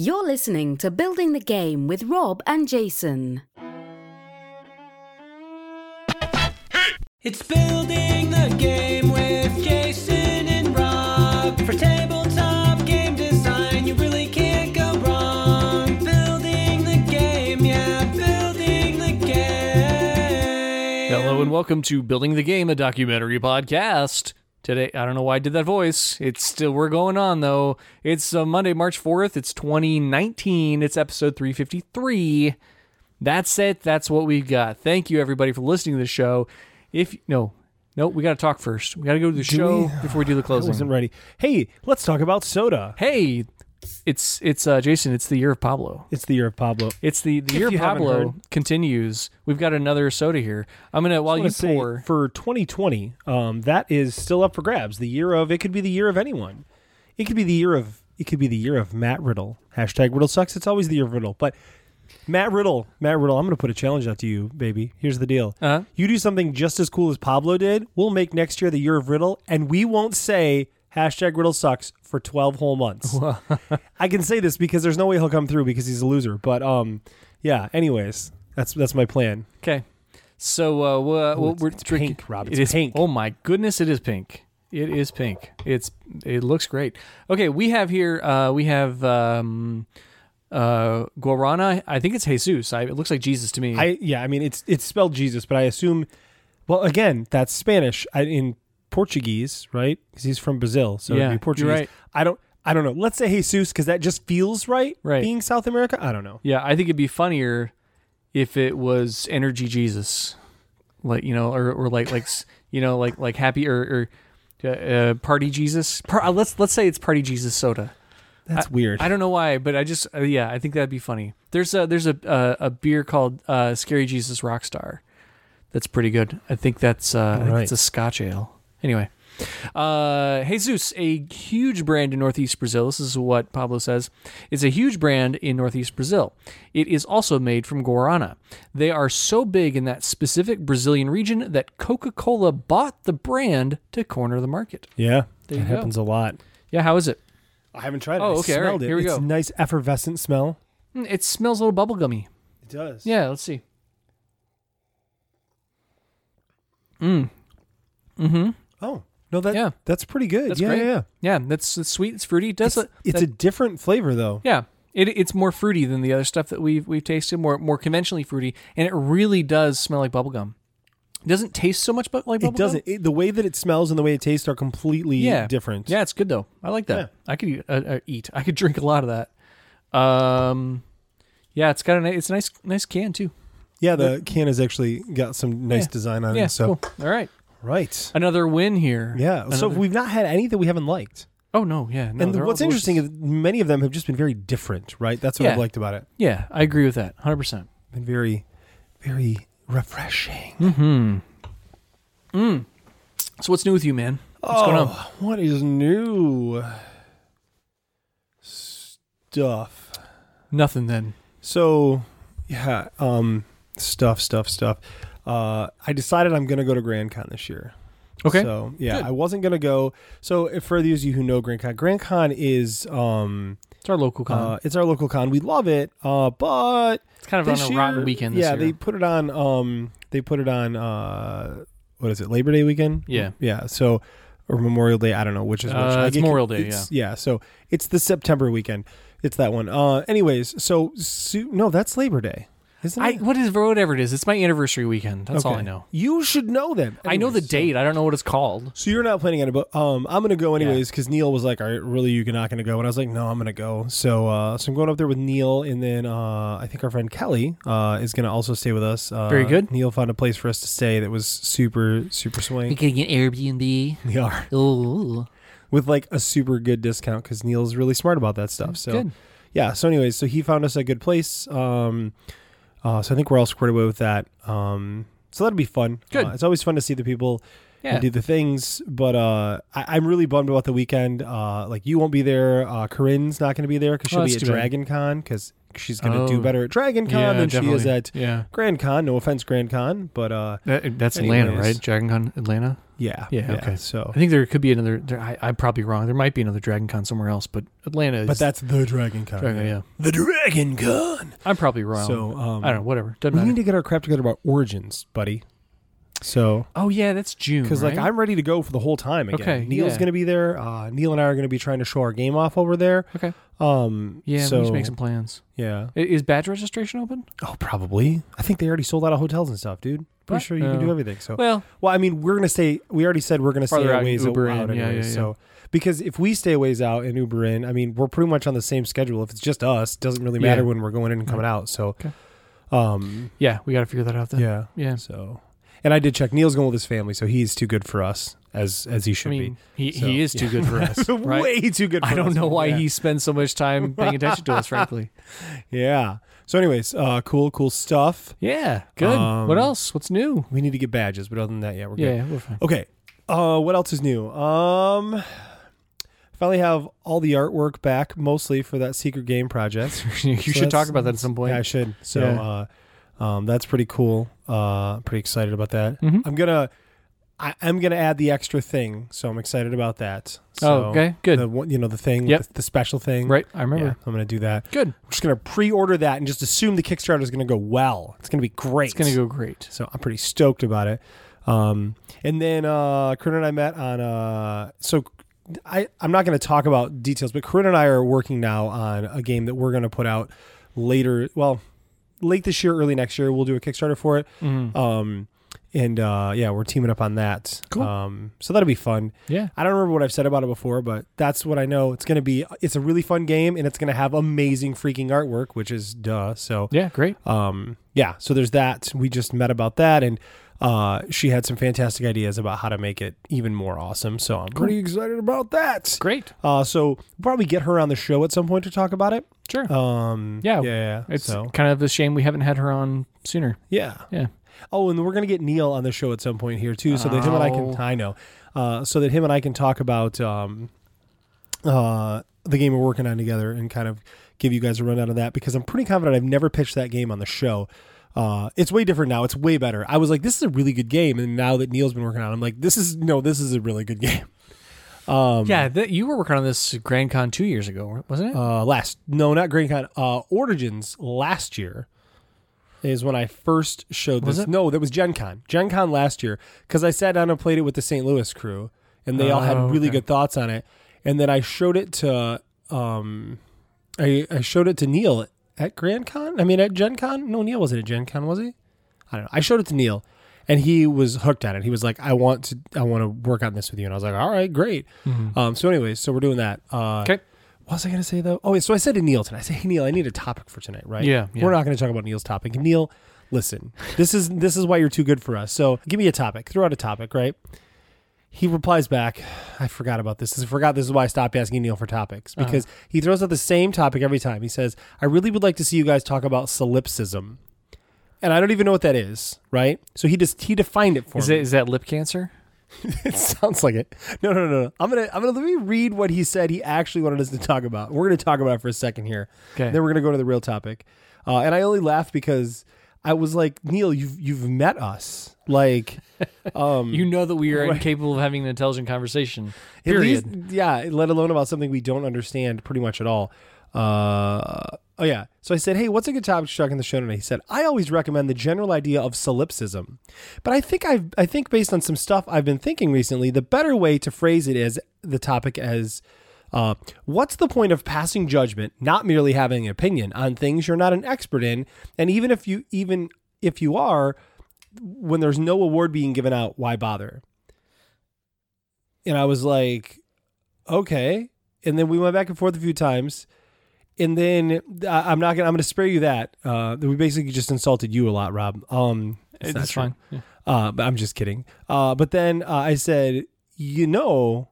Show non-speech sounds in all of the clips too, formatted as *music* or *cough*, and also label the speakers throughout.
Speaker 1: You're listening to Building the Game with Rob and Jason.
Speaker 2: It's building the game with Jason and Rob. For tabletop game design, you really can't go wrong. Building the game, yeah, building the game.
Speaker 3: Hello and welcome to Building the Game, a documentary podcast. Today, I don't know why I did that voice. It's still, we're going on though. It's uh, Monday, March 4th. It's 2019. It's episode 353. That's it. That's what we got. Thank you everybody for listening to the show. If, no, no, we got to talk first. We got to go to the show
Speaker 4: we?
Speaker 3: before we do the *sighs*
Speaker 4: I
Speaker 3: closing.
Speaker 4: wasn't ready. Hey, let's talk about soda.
Speaker 3: Hey, it's, it's, uh, Jason, it's the year of Pablo.
Speaker 4: It's the year of Pablo.
Speaker 3: It's the, the
Speaker 4: If
Speaker 3: year of
Speaker 4: haven't
Speaker 3: Pablo continues. We've got another soda here. I'm going to, while you
Speaker 4: wanna say,
Speaker 3: pour.
Speaker 4: for 2020, um, that is still up for grabs. The year of it could be the year of anyone. It could be the year of it could be the year of Matt Riddle. Hashtag Riddle sucks. It's always the year of Riddle. But Matt Riddle, Matt Riddle, I'm going to put a challenge out to you, baby. Here's the deal.
Speaker 3: Uh-huh.
Speaker 4: You do something just as cool as Pablo did. We'll make next year the year of Riddle, and we won't say hashtag Riddle sucks for 12 whole months. *laughs* I can say this because there's no way he'll come through because he's a loser. But um, yeah. Anyways, that's that's my plan.
Speaker 3: Okay. So uh, we're,
Speaker 4: Ooh,
Speaker 3: we're
Speaker 4: it's
Speaker 3: drinking.
Speaker 4: pink, Rob.
Speaker 3: It
Speaker 4: It's pink.
Speaker 3: Oh my goodness, it is pink. It is pink. It's it looks great. Okay, we have here. Uh, we have um, uh, Guarana. I think it's Jesus. I, it looks like Jesus to me.
Speaker 4: I yeah, I mean it's it's spelled Jesus, but I assume. Well, again, that's Spanish I, in Portuguese, right? Because he's from Brazil, so
Speaker 3: Yeah,
Speaker 4: it'd be Portuguese.
Speaker 3: right.
Speaker 4: I don't. I don't know. Let's say Jesus because that just feels right.
Speaker 3: Right.
Speaker 4: Being South America, I don't know.
Speaker 3: yeah, I think it'd be funnier if it was Energy Jesus, like you know, or, or like like s- *laughs* you know, like like happy or, or uh, Party Jesus. Par- uh, let's let's say it's Party Jesus soda.
Speaker 4: That's weird.
Speaker 3: I don't know why, but I just uh, yeah, I think that'd be funny. There's a there's a a, a beer called uh, Scary Jesus Rockstar. That's pretty good. I think that's uh, I think it's a Scotch ale. Anyway, uh, Jesus, a huge brand in Northeast Brazil. This is what Pablo says. It's a huge brand in Northeast Brazil. It is also made from guarana. They are so big in that specific Brazilian region that Coca-Cola bought the brand to corner the market.
Speaker 4: yeah, that happens a lot.
Speaker 3: Yeah, how is it?
Speaker 4: I haven't tried it.
Speaker 3: Oh, okay, right,
Speaker 4: smelled it.
Speaker 3: here we
Speaker 4: it's
Speaker 3: go.
Speaker 4: a nice effervescent smell.
Speaker 3: Mm, It smells a little bubblegummy.
Speaker 4: It does.
Speaker 3: Yeah, let's see. Mm. Mm-hmm.
Speaker 4: Oh no, that
Speaker 3: Yeah.
Speaker 4: that's pretty good.
Speaker 3: That's
Speaker 4: yeah,
Speaker 3: great.
Speaker 4: yeah, yeah.
Speaker 3: Yeah, that's it's sweet. It's fruity. It does
Speaker 4: It's,
Speaker 3: it?
Speaker 4: it's a different flavor though.
Speaker 3: yeah. It, it's more fruity than the other stuff that we've we've tasted. More more conventionally fruity, and it really does smell like bubblegum. It doesn't taste so much bu- like bubblegum.
Speaker 4: It doesn't. It, the way that it smells and the way it tastes are completely
Speaker 3: Yeah.
Speaker 4: different.
Speaker 3: Yeah, it's good though. I like that.
Speaker 4: Yeah.
Speaker 3: I could eat, uh, uh, eat. I could drink a lot of that. Um, yeah, it's got a it's a nice nice can too.
Speaker 4: Yeah, the can has actually got some nice
Speaker 3: Yeah.
Speaker 4: design on
Speaker 3: Yeah,
Speaker 4: it. So
Speaker 3: cool. All right,
Speaker 4: right.
Speaker 3: another win here.
Speaker 4: Yeah. So
Speaker 3: Another-
Speaker 4: we've not had any that we haven't liked.
Speaker 3: Oh no, yeah. No,
Speaker 4: and what's interesting is many of them have just been very different, right? That's what
Speaker 3: Yeah.
Speaker 4: I've liked about it.
Speaker 3: yeah, I agree with that. Hundred percent.
Speaker 4: Been very, very refreshing.
Speaker 3: Hmm. Mm. So what's new with you, man? What's going on?
Speaker 4: Oh, What is new stuff?
Speaker 3: Nothing then.
Speaker 4: So, yeah, um, stuff, stuff, stuff. Uh, I decided I'm going to go to Grand Con this year.
Speaker 3: Okay.
Speaker 4: So yeah,
Speaker 3: Good.
Speaker 4: I wasn't gonna go. So if for those of you who know Grand Con, Grand Con is um
Speaker 3: It's our local con.
Speaker 4: uh, it's our local con. We love it. Uh, but
Speaker 3: it's kind of on a
Speaker 4: year,
Speaker 3: rotten weekend this
Speaker 4: yeah,
Speaker 3: year.
Speaker 4: they put it on. Um, they put it on. Uh, what is it? Labor Day weekend.
Speaker 3: Yeah.
Speaker 4: yeah. So or Memorial Day. I don't know which is which.
Speaker 3: Uh,
Speaker 4: I
Speaker 3: it's Memorial Day,
Speaker 4: it's- yeah. So it's the September weekend. It's that one. Uh, anyways, so, so no, that's Labor Day, isn't
Speaker 3: I
Speaker 4: it?
Speaker 3: what is whatever it is. It's my anniversary weekend. That's all I know.
Speaker 4: You should know that.
Speaker 3: I know the
Speaker 4: Anyways, so-
Speaker 3: date. I don't know what it's called.
Speaker 4: So you're not planning on it, but um, I'm gonna go anyways because Neil was like, "Are really you not gonna go?" And I was like, "No, I'm gonna go." So uh, so I'm going up there with Neil, and then uh, I think our friend Kelly uh, is gonna also stay with us. Uh,
Speaker 3: Very good.
Speaker 4: Neil found a place for us to stay that was super super swing.
Speaker 3: can get Airbnb.
Speaker 4: We are
Speaker 3: Oh,
Speaker 4: with like a super good discount because Neil's really smart about that stuff. So
Speaker 3: good.
Speaker 4: yeah. So anyways, so he found us a good place. Um, uh, so I think we're all squared away with that. Um, so that'll be fun.
Speaker 3: Good.
Speaker 4: Uh, it's always fun to see the people
Speaker 3: Yeah.
Speaker 4: and do the things. But uh, I, I'm really bummed about the weekend. Uh, like you won't be there. Uh, Corinne's not going to be there because she'll
Speaker 3: Oh,
Speaker 4: be at. Dragon Con because She's going to do
Speaker 3: Oh.
Speaker 4: better at Dragon Con
Speaker 3: Yeah,
Speaker 4: than she is at
Speaker 3: Yeah.
Speaker 4: Grand Con. No offense, Grand Con, but uh,
Speaker 3: That, that's Atlanta, right? Dragon Con Atlanta.
Speaker 4: yeah,
Speaker 3: Yeah, okay.
Speaker 4: So,
Speaker 3: I think there could be another. There, I, I'm probably wrong. There might be another Dragon Con somewhere else, but Atlanta is.
Speaker 4: but that's the Dragon Con.
Speaker 3: Dragon, yeah.
Speaker 4: The Dragon Con.
Speaker 3: I'm probably wrong.
Speaker 4: So um,
Speaker 3: I don't know. Whatever. Doesn't
Speaker 4: We
Speaker 3: matter.
Speaker 4: need to get our crap together about Origins, buddy. So,
Speaker 3: oh yeah, that's June.
Speaker 4: because like? I'm ready to go for the whole time again.
Speaker 3: Okay,
Speaker 4: Neil's
Speaker 3: yeah.
Speaker 4: to be there. Uh, Neil and I are to be trying to show our game off over there.
Speaker 3: Okay.
Speaker 4: Um,
Speaker 3: Yeah,
Speaker 4: So
Speaker 3: we should make some plans.
Speaker 4: yeah.
Speaker 3: I- Is badge registration open?
Speaker 4: Oh, probably. I think they already sold out of hotels and stuff, dude. Pretty
Speaker 3: What?
Speaker 4: sure you can do
Speaker 3: Oh.
Speaker 4: everything. So,
Speaker 3: Well,
Speaker 4: well, I mean, we're gonna stay. We already said we're gonna stay
Speaker 3: Farther
Speaker 4: a
Speaker 3: out,
Speaker 4: ways
Speaker 3: Uber
Speaker 4: out
Speaker 3: in. Yeah,
Speaker 4: anyways.
Speaker 3: yeah, yeah.
Speaker 4: So, because if we stay a ways out and Uber in, I mean, we're pretty much on the same schedule. If it's just us, it doesn't really matter
Speaker 3: Yeah.
Speaker 4: when we're going in and coming out. So,
Speaker 3: Okay.
Speaker 4: um,
Speaker 3: yeah, we got to figure that out then.
Speaker 4: yeah.
Speaker 3: Yeah.
Speaker 4: So, and I did check. Neil's going with his family, so he's too good for us as as he
Speaker 3: I
Speaker 4: should
Speaker 3: be. he,
Speaker 4: So,
Speaker 3: he is too
Speaker 4: yeah.
Speaker 3: good for us, *laughs* right?
Speaker 4: Way too good. For
Speaker 3: I don't
Speaker 4: us,
Speaker 3: know why
Speaker 4: yeah.
Speaker 3: he spends so much time paying attention to us, frankly. *laughs*
Speaker 4: Yeah. So, anyways, uh, cool, cool stuff.
Speaker 3: Yeah, good.
Speaker 4: Um,
Speaker 3: what else? What's new?
Speaker 4: We need to get badges, but other than that, yeah, we're good.
Speaker 3: Yeah, we're fine.
Speaker 4: Okay. Uh, what else is new? Um, finally have all the artwork back, mostly for that secret game project. *laughs*
Speaker 3: you
Speaker 4: So
Speaker 3: should talk about that at some point.
Speaker 4: Yeah, I should. So,
Speaker 3: Yeah.
Speaker 4: uh, um, that's pretty cool. Uh, pretty excited about that.
Speaker 3: Mhm.
Speaker 4: I'm gonna, I, I'm gonna add the extra thing, so I'm excited about that. So
Speaker 3: oh, okay, good.
Speaker 4: The one, you know, the thing,
Speaker 3: Yep.
Speaker 4: the, the special thing.
Speaker 3: right, I
Speaker 4: Yeah,
Speaker 3: remember.
Speaker 4: I'm gonna do that.
Speaker 3: Good.
Speaker 4: I'm just gonna pre-order that and just assume the Kickstarter is gonna go well. It's gonna be great.
Speaker 3: It's gonna go great.
Speaker 4: So I'm pretty stoked about it. Um, and then uh, Corinne and I met on. Uh, so I I'm not going to talk about details, but Corinne and I are working now on a game that we're going to put out later. Well, late this year, early next year, we'll do a Kickstarter for it.
Speaker 3: Mhm.
Speaker 4: Um, and uh, yeah, we're teaming up on that.
Speaker 3: Cool.
Speaker 4: Um, so that'll be fun.
Speaker 3: Yeah.
Speaker 4: I don't remember what I've said about it before, but that's what I know. It's going to be. It's a really fun game, and it's going to have amazing freaking artwork, which is duh. So
Speaker 3: Yeah, great.
Speaker 4: um yeah so there's that we just met about that and uh she had some fantastic ideas about how to make it even more awesome so i'm pretty excited about that
Speaker 3: Great.
Speaker 4: uh so we'll probably get her on the show at some point to talk about it
Speaker 3: Sure.
Speaker 4: um
Speaker 3: Yeah,
Speaker 4: yeah, yeah
Speaker 3: it's
Speaker 4: so
Speaker 3: kind of a shame we haven't had her on sooner.
Speaker 4: yeah
Speaker 3: Yeah.
Speaker 4: oh and we're gonna get neil on the show at some point here too so that him and i can
Speaker 3: Oh.
Speaker 4: i know uh so that him and i can talk about um uh the game we're working on together and kind of give you guys a rundown of that because i'm pretty confident i've never pitched that game on the show uh, it's way different now. It's way better. I was like, this is a really good game, and now that Neil's been working on, it, I'm like, this is no, this is a really good *laughs* game. Um,
Speaker 3: Yeah, that, you were working on this Grand Con two years ago, wasn't it?
Speaker 4: Uh, last no, not Grand Con. Uh, Origins last year is when I first showed
Speaker 3: Was
Speaker 4: this.
Speaker 3: it?
Speaker 4: No, that was Gen Con. Gen Con last year because I sat down and played it with the St. Louis crew, and they all had
Speaker 3: Oh,
Speaker 4: really
Speaker 3: okay.
Speaker 4: good thoughts on it. And then I showed it to um, I I showed it to Neil at Grand Con. I mean at Gen Con. No, Neil wasn't at Gen Con, was he? I don't know. I showed it to Neil. And he was hooked on it. He was like, "I want to, I want to work on this with you." And I was like, "All right, great." Um, so, anyways, so we're doing that. Uh,
Speaker 3: Okay.
Speaker 4: what was I going to say though? Oh, yeah, so I said to Neil tonight. I said, "Hey Neil, I need a topic for tonight, right?
Speaker 3: Yeah, yeah.
Speaker 4: We're not going to talk about Neil's topic. Neil, listen, this is this is why you're too good for us. So give me a topic. Throw out a topic, right? He replies back, I forgot about this. I forgot this is why I stopped asking Neil for topics
Speaker 3: Uh-huh.
Speaker 4: because he throws out the same topic every time. He says, I really would like to see you guys talk about solipsism. And I don't even know what that is, right? So he just he defined it for me.
Speaker 3: Is
Speaker 4: me.
Speaker 3: it is that lip cancer? *laughs*
Speaker 4: It sounds like it. No, no, no, no. I'm gonna, I'm gonna let me read what he said. He actually wanted us to talk about. We're gonna talk about it for a second here.
Speaker 3: Okay.
Speaker 4: Then we're gonna go to the real topic. Uh, and I only laughed because I was like, Neil, you've you've met us. Like, *laughs* um,
Speaker 3: You know that we are
Speaker 4: Right.
Speaker 3: incapable of having an intelligent conversation. Period.
Speaker 4: least, yeah. Let alone about something we don't understand pretty much at all. Uh, oh yeah. So I said, hey, what's a good topic to talk in the show today? He said, I always recommend the general idea of solipsism, but I think I've I think based on some stuff I've been thinking recently, the better way to phrase it is the topic as. Uh, what's the point of passing judgment, not merely having an opinion on things you're not an expert in, and even if you even if you are, when there's no award being given out, why bother? And I was like, okay. And then we went back and forth a few times. And then I- I'm not gonna I'm gonna spare you that. Uh, we basically just insulted you a lot, Rob. Um, It's
Speaker 3: fine. Yeah.
Speaker 4: Uh, but I'm just kidding. Uh, but then uh, I said, you know,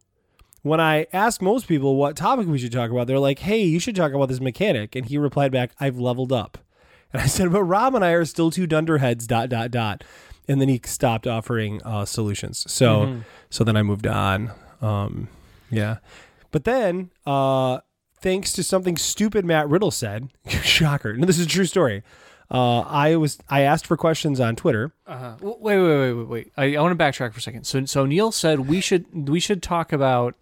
Speaker 4: when I ask most people what topic we should talk about, they're like, hey, you should talk about this mechanic. And he replied back, I've leveled up. *laughs* And I said, but Rob and I are still two dunderheads, dot, dot, dot. And then he stopped offering uh, solutions. So,
Speaker 3: Mhm.
Speaker 4: so then I moved on. Um, yeah. But then uh, thanks to something stupid Matt Riddle said. *laughs* Shocker. No, this is a true story. Uh, I was I asked for questions on Twitter.
Speaker 3: Uh-huh. Wait, wait, wait, wait, wait. I, I want to backtrack for a second. So, so Neil said we should we should talk about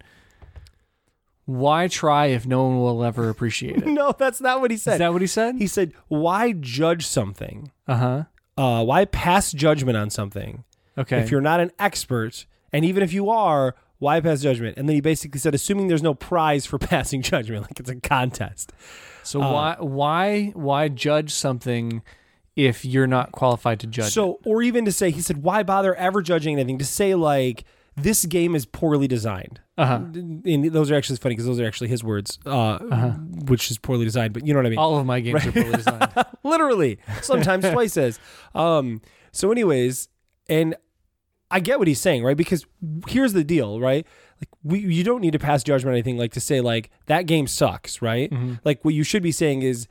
Speaker 3: why try if no one will ever appreciate it. *laughs*
Speaker 4: No, that's not what he said.
Speaker 3: Is that what he said?
Speaker 4: he said, "Why judge something?
Speaker 3: Uh huh.
Speaker 4: Uh, why pass judgment on something
Speaker 3: Okay.
Speaker 4: if you're not an expert? And even if you are, why pass judgment?" And then he basically said, assuming there's no prize for *laughs* passing judgment, like it's a contest.
Speaker 3: so why why why judge something if you're not qualified to judge? it?
Speaker 4: So, or even to say, he said, why bother ever judging anything? To say like this game is poorly designed.
Speaker 3: Uh-huh.
Speaker 4: And those are actually funny because those are actually his words, uh, which is poorly designed. But you know what I mean.
Speaker 3: all of my games are poorly designed. *laughs*
Speaker 4: literally sometimes *laughs* twice as um so anyways and i get what he's saying right because here's the deal right like we you don't need to pass judgment on anything like to say like that game sucks right
Speaker 3: Mm-hmm.
Speaker 4: like what you should be saying is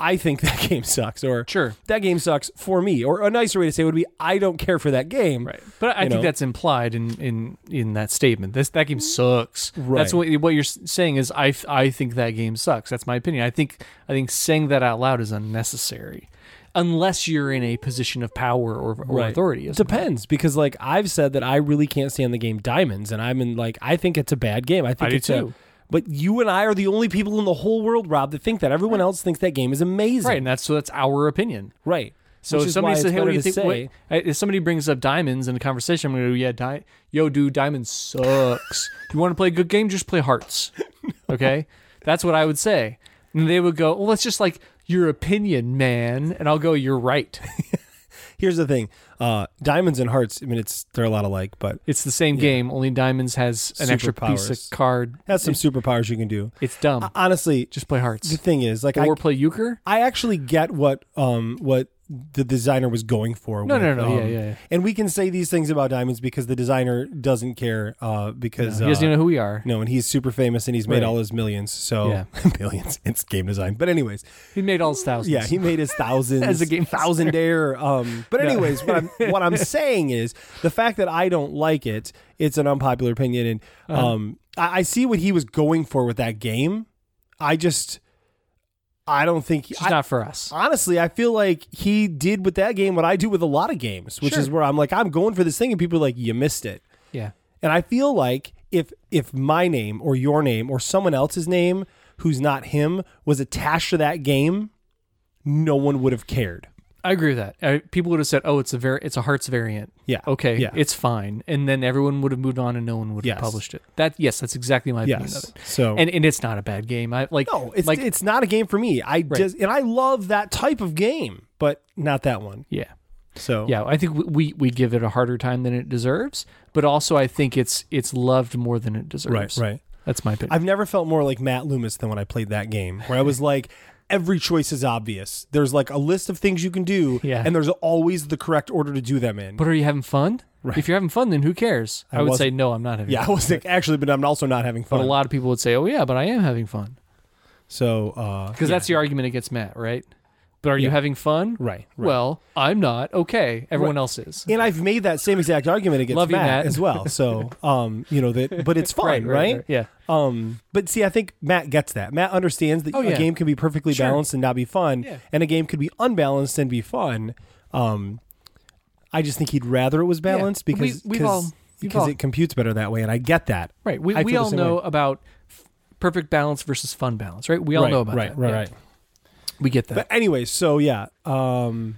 Speaker 4: i think that *laughs* game sucks or
Speaker 3: Sure.
Speaker 4: that game sucks for me or a nicer way to say it would be i don't care for that game
Speaker 3: Right. But I think
Speaker 4: know?
Speaker 3: that's implied in, in, in that statement. This that game sucks.
Speaker 4: Right.
Speaker 3: That's what what you're saying is I I think that game sucks. That's my opinion. I think I think saying that out loud is unnecessary, unless you're in a position of power or, or
Speaker 4: Right.
Speaker 3: authority. isn't it?
Speaker 4: Depends because like I've said that I really can't stand the game Diamonds, and I'm in like I think it's a bad game. I think
Speaker 3: I do
Speaker 4: it's a-
Speaker 3: too.
Speaker 4: But you and I are the only people in the whole world, Rob, that think that. Everyone else thinks that game is amazing.
Speaker 3: Right, and that's so that's our opinion.
Speaker 4: Right.
Speaker 3: So
Speaker 4: Which
Speaker 3: if somebody says, "Hey, what do you think?"
Speaker 4: say-
Speaker 3: Wait, if somebody brings up diamonds in a conversation, I'm gonna go, "Yeah, di- yo, dude, diamonds sucks. you want to play a good game? Just play hearts." *laughs* Okay, that's what I would say, and they would go, "Well, that's just like your opinion, man," and I'll go, "You're right. *laughs*
Speaker 4: Here's the thing: uh, diamonds and hearts. I mean, it's they're a lot alike, but
Speaker 3: It's the same game. Only diamonds has an extra piece
Speaker 4: Superpowers.
Speaker 3: of card.
Speaker 4: has some superpowers you can do.
Speaker 3: It's dumb.
Speaker 4: Honestly,
Speaker 3: just play hearts
Speaker 4: the thing is, like, I,
Speaker 3: or play euchre.
Speaker 4: I actually get what um what the designer was going for.
Speaker 3: No, no, no, yeah,
Speaker 4: um,
Speaker 3: yeah, yeah.
Speaker 4: And we can say these things about diamonds because the designer doesn't care. Uh, because
Speaker 3: He doesn't
Speaker 4: uh,
Speaker 3: even know who we are.
Speaker 4: No, and he's super famous and he's made
Speaker 3: Right.
Speaker 4: all his millions. So
Speaker 3: Yeah. *laughs*
Speaker 4: millions. It's game design. But anyways,
Speaker 3: He made all his thousands.
Speaker 4: yeah, he made his *laughs* thousands
Speaker 3: As a game
Speaker 4: thousandaire. Um, but anyways, what I'm *laughs* what I'm saying is the fact that I don't like it. It's an unpopular opinion, and
Speaker 3: Uh-huh.
Speaker 4: um, I, I see what he was going for with that game. I just, I don't think. he's
Speaker 3: not for us.
Speaker 4: honestly, I feel like he did with that game what I do with a lot of games, which
Speaker 3: Sure.
Speaker 4: is where I'm like, I'm going for this thing, and people are like, you missed it.
Speaker 3: Yeah.
Speaker 4: And I feel like if if my name or your name or someone else's name who's not him was attached to that game, no one would have cared.
Speaker 3: I agree with that. Uh, people would have said, "Oh, it's a very, it's a Hearts variant."
Speaker 4: Yeah.
Speaker 3: Okay.
Speaker 4: Yeah.
Speaker 3: It's fine, and then everyone would have moved on, and no one would
Speaker 4: Yes.
Speaker 3: have published it. That yes, that's exactly my opinion of it.
Speaker 4: So
Speaker 3: And and it's not a bad game. I like.
Speaker 4: no, it's
Speaker 3: like
Speaker 4: it's not a game for me. I just and I love that type of game, but not that one.
Speaker 3: yeah,
Speaker 4: So
Speaker 3: yeah. I think we, we we give it a harder time than it deserves, but also I think it's it's loved more than it deserves.
Speaker 4: right, right.
Speaker 3: That's my opinion.
Speaker 4: I've never felt more like Matt Loomis than when I played that game, where I was like, every choice is obvious. There's like a list of things you can do,
Speaker 3: Yeah.
Speaker 4: and there's always the correct order to do them in.
Speaker 3: but are you having fun?
Speaker 4: Right.
Speaker 3: If you're having fun, then who cares? I,
Speaker 4: I
Speaker 3: would say no. I'm not having.
Speaker 4: yeah, I
Speaker 3: fun.
Speaker 4: was like, actually, but I'm also not having fun.
Speaker 3: But a lot of people would say, "Oh yeah, but I am having fun,"
Speaker 4: So, uh,
Speaker 3: because
Speaker 4: yeah.
Speaker 3: that's the argument against Matt, right? But are you
Speaker 4: Yeah.
Speaker 3: having fun?
Speaker 4: right, right.
Speaker 3: Well, I'm not. Okay, everyone
Speaker 4: Right.
Speaker 3: else is.
Speaker 4: and I've made that same exact argument against
Speaker 3: Love you,
Speaker 4: Matt,
Speaker 3: Matt.
Speaker 4: as well. So, *laughs* um, you know that, but it's *laughs* fun, right?
Speaker 3: Yeah.
Speaker 4: Um, but see, I think Matt gets that. Matt understands that
Speaker 3: Oh,
Speaker 4: a
Speaker 3: yeah.
Speaker 4: game can be perfectly
Speaker 3: Sure.
Speaker 4: balanced and not be fun,
Speaker 3: Yeah.
Speaker 4: and a game could be unbalanced and be fun. Um, I just think he'd rather it was balanced
Speaker 3: We-
Speaker 4: because
Speaker 3: we've all-
Speaker 4: because-
Speaker 3: all-
Speaker 4: it computes better that way, and I get that.
Speaker 3: Right. We,
Speaker 4: I
Speaker 3: we all know
Speaker 4: way.
Speaker 3: about f- perfect balance versus fun balance, right? We all
Speaker 4: right,
Speaker 3: know about
Speaker 4: right,
Speaker 3: that.
Speaker 4: right,
Speaker 3: Yeah.
Speaker 4: right.
Speaker 3: We get that.
Speaker 4: But anyways, so yeah, um,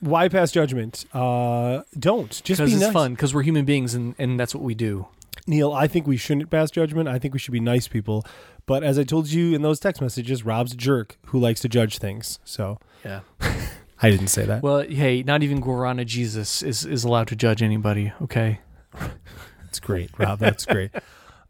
Speaker 4: why pass judgment? Uh, don't just
Speaker 3: Because
Speaker 4: be
Speaker 3: it's
Speaker 4: nice.
Speaker 3: fun. Because we're human beings, and, and that's what we do.
Speaker 4: Neil, I think we shouldn't pass judgment. I think we should be nice people. But as I told you in those text messages, Rob's a jerk who likes to judge things. So
Speaker 3: Yeah. *laughs*
Speaker 4: I didn't say that.
Speaker 3: Well, hey, not even Guarana Jesus is, is allowed to judge anybody. Okay. *laughs*
Speaker 4: That's great, Rob. That's great. *laughs*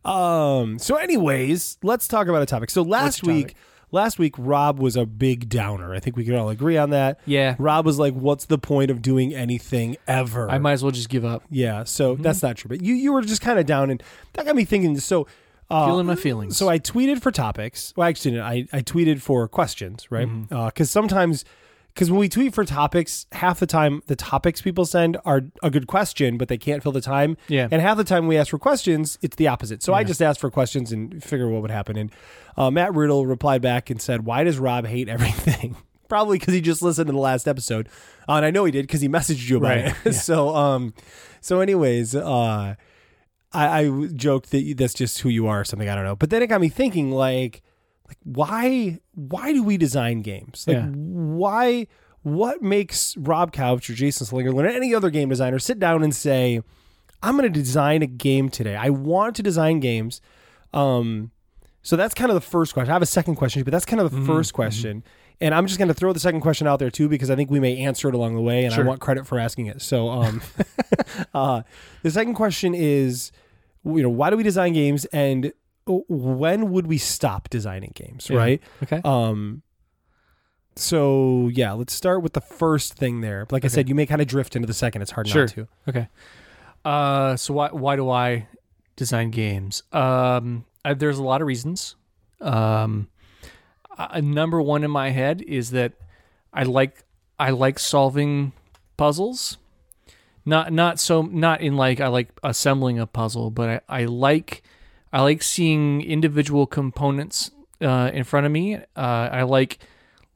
Speaker 4: Um. So, anyways, let's talk about a topic. So last week,
Speaker 3: topic?
Speaker 4: Last week, Rob was a big downer. I think we can all agree on that.
Speaker 3: Yeah.
Speaker 4: Rob was like, "What's the point of doing anything ever?"
Speaker 3: I might as well just give up.
Speaker 4: Yeah. So
Speaker 3: Mm-hmm.
Speaker 4: that's not true. But you you were just kind of down, and that got me thinking. So. Uh,
Speaker 3: Feeling my feelings.
Speaker 4: So I tweeted for topics. Well, actually, I, I tweeted for questions, right?
Speaker 3: Mm-hmm.
Speaker 4: Because sometimes because when we tweet for topics, half the time the topics people send are a good question, but they can't fill the time.
Speaker 3: Yeah.
Speaker 4: And half the time we ask for questions, it's the opposite. So I just asked for questions and figure what would happen. And uh, Matt Riddle replied back and said, "Why does Rob hate everything?" *laughs* Probably because he just listened to the last episode, uh, and I know he did because he messaged you about
Speaker 3: Right.
Speaker 4: it. *laughs* so, um, so anyways, uh, I, I joked that that's just who you are or something. I don't know. But then it got me thinking, like, like why why do we design games? Like,
Speaker 3: Yeah.
Speaker 4: why? What makes Rob Couch or Jason Slingerland or any other game designer sit down and say, "I'm going to design a game today. I want to design games." Um, so that's kind of the first question. I have a second question, but that's kind of the
Speaker 3: Mm-hmm.
Speaker 4: 1st question. And I'm just going to throw the second question out there too because I think we may answer it along the way, and I want credit for asking it. So, um, *laughs* *laughs* uh, the second question is, you know, why do we design games, and when would we stop designing games?
Speaker 3: Yeah.
Speaker 4: Right.
Speaker 3: Okay.
Speaker 4: Um. So yeah, let's start with the first thing there. Like I said, you may kind of drift into the second. It's hard
Speaker 3: Sure.
Speaker 4: not to.
Speaker 3: Okay. Uh, so why why do I design games? Um, I, there's a lot of reasons. Um, uh, number one in my head is that I like I like solving puzzles. Not not so not in like I like assembling a puzzle, but I, I like I like seeing individual components uh, in front of me. Uh, I like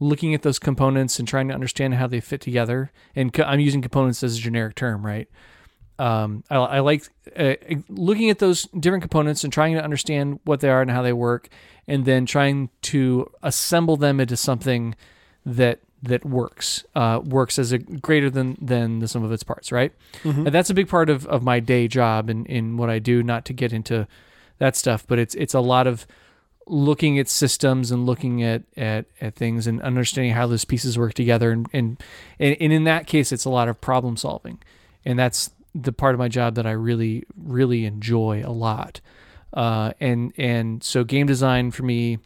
Speaker 3: looking at those components and trying to understand how they fit together. And co- I'm using components as a generic term, right? Um, I, I like uh, looking at those different components and trying to understand what they are and how they work, and then trying to assemble them into something that that works uh, works as a greater than than the sum of its parts, right? And that's a big part of, of my day job and in what I do. Not to get into that stuff, but it's it's a lot of looking at systems and looking at, at, at things and understanding how those pieces work together. And, and and in that case it's a lot of problem solving. And that's the part of my job that I really really enjoy a lot. Uh, and and so game design for me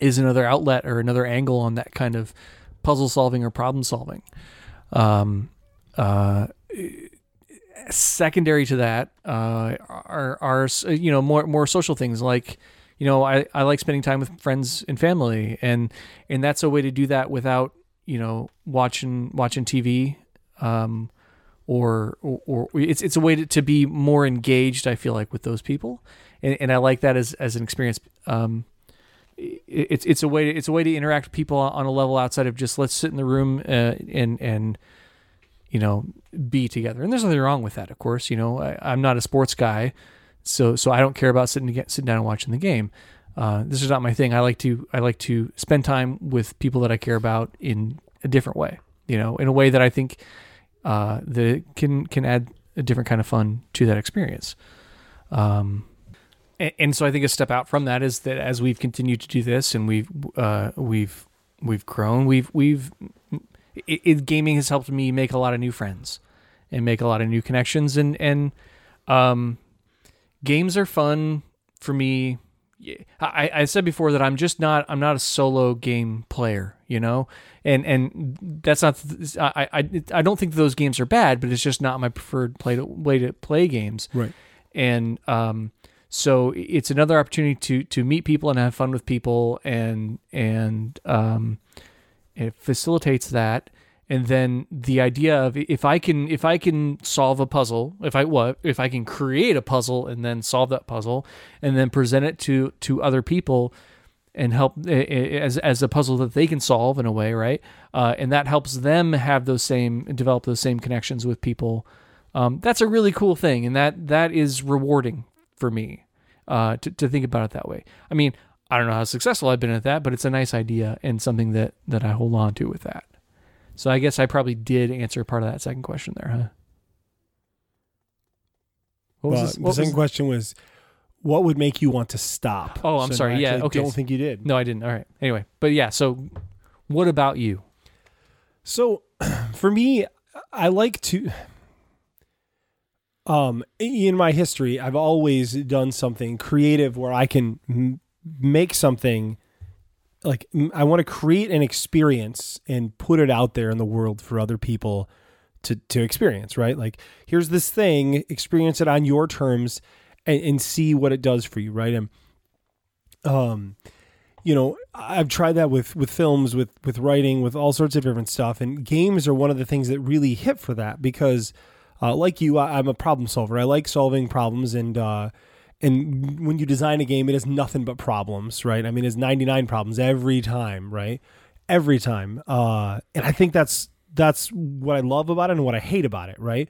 Speaker 3: is another outlet or another angle on that kind of puzzle solving or problem solving. Um, uh, secondary to that uh, are are you know more more social things. Like you know I, I like spending time with friends and family and and that's a way to do that without you know watching watching TV um, or, or or it's it's a way to, to be more engaged I feel like with those people. And, and I like that as as an experience. Um, it- it's it's a way it's a way to interact with people on a level outside of just let's sit in the room uh, and and you know be together. And there's nothing wrong with that of course you know I, i'm not a sports guy so so i don't care about sitting sitting down and watching the game. Uh, this is not my thing. I like to i like to spend time with people that i care about in a different way you know in a way that i think uh, that can can add a different kind of fun to that experience. Um, and, and so I think a step out from that is that as we've continued to do this and we've uh, we've we've grown, we've we've it, it, gaming has helped me make a lot of new friends and make a lot of new connections and and um, games are fun for me. I, I said before that I'm just not I'm not a solo game player, you know, and and that's not I I I don't think those games are bad, but it's just not my preferred play to, way to play games
Speaker 4: Right.
Speaker 3: and um, so it's another opportunity to to meet people and have fun with people and and um, it facilitates that. And then the idea of if I can if I can solve a puzzle if I what if I can create a puzzle and then solve that puzzle and then present it to to other people and help as as a puzzle that they can solve in a way right? Uh, and that helps them have those same develop those same connections with people. Um, that's a really cool thing. And that that is rewarding for me uh, to, to think about it that way. I mean i don't know how successful i've been at that but it's a nice idea and something that that i hold on to with that so i guess i probably did answer part of that second question there huh what was
Speaker 4: Well,
Speaker 3: this?
Speaker 4: the second
Speaker 3: was-
Speaker 4: question was, what would make you want to stop?
Speaker 3: Oh, I'm
Speaker 4: So
Speaker 3: sorry.
Speaker 4: I
Speaker 3: Yeah, okay.
Speaker 4: Don't think you did.
Speaker 3: no i didn't all right anyway but yeah so what about you
Speaker 4: So *clears throat* for me, I like to um in my history, I've always done something creative where I can make something like I want to create an experience and put it out there in the world for other people to to experience, right? Like here's this thing, experience it on your terms and, and see what it does for you, right? And um you know, I've tried that with with films, with with writing, with all sorts of different stuff, and games are one of the things that really hit for that because, uh, like you, I, I'm a problem solver. I like solving problems, and uh, and when you design a game, it is nothing but problems, right? I mean, it's 99 problems every time, right? Every time, uh, and I think that's that's what I love about it and what I hate about it, right?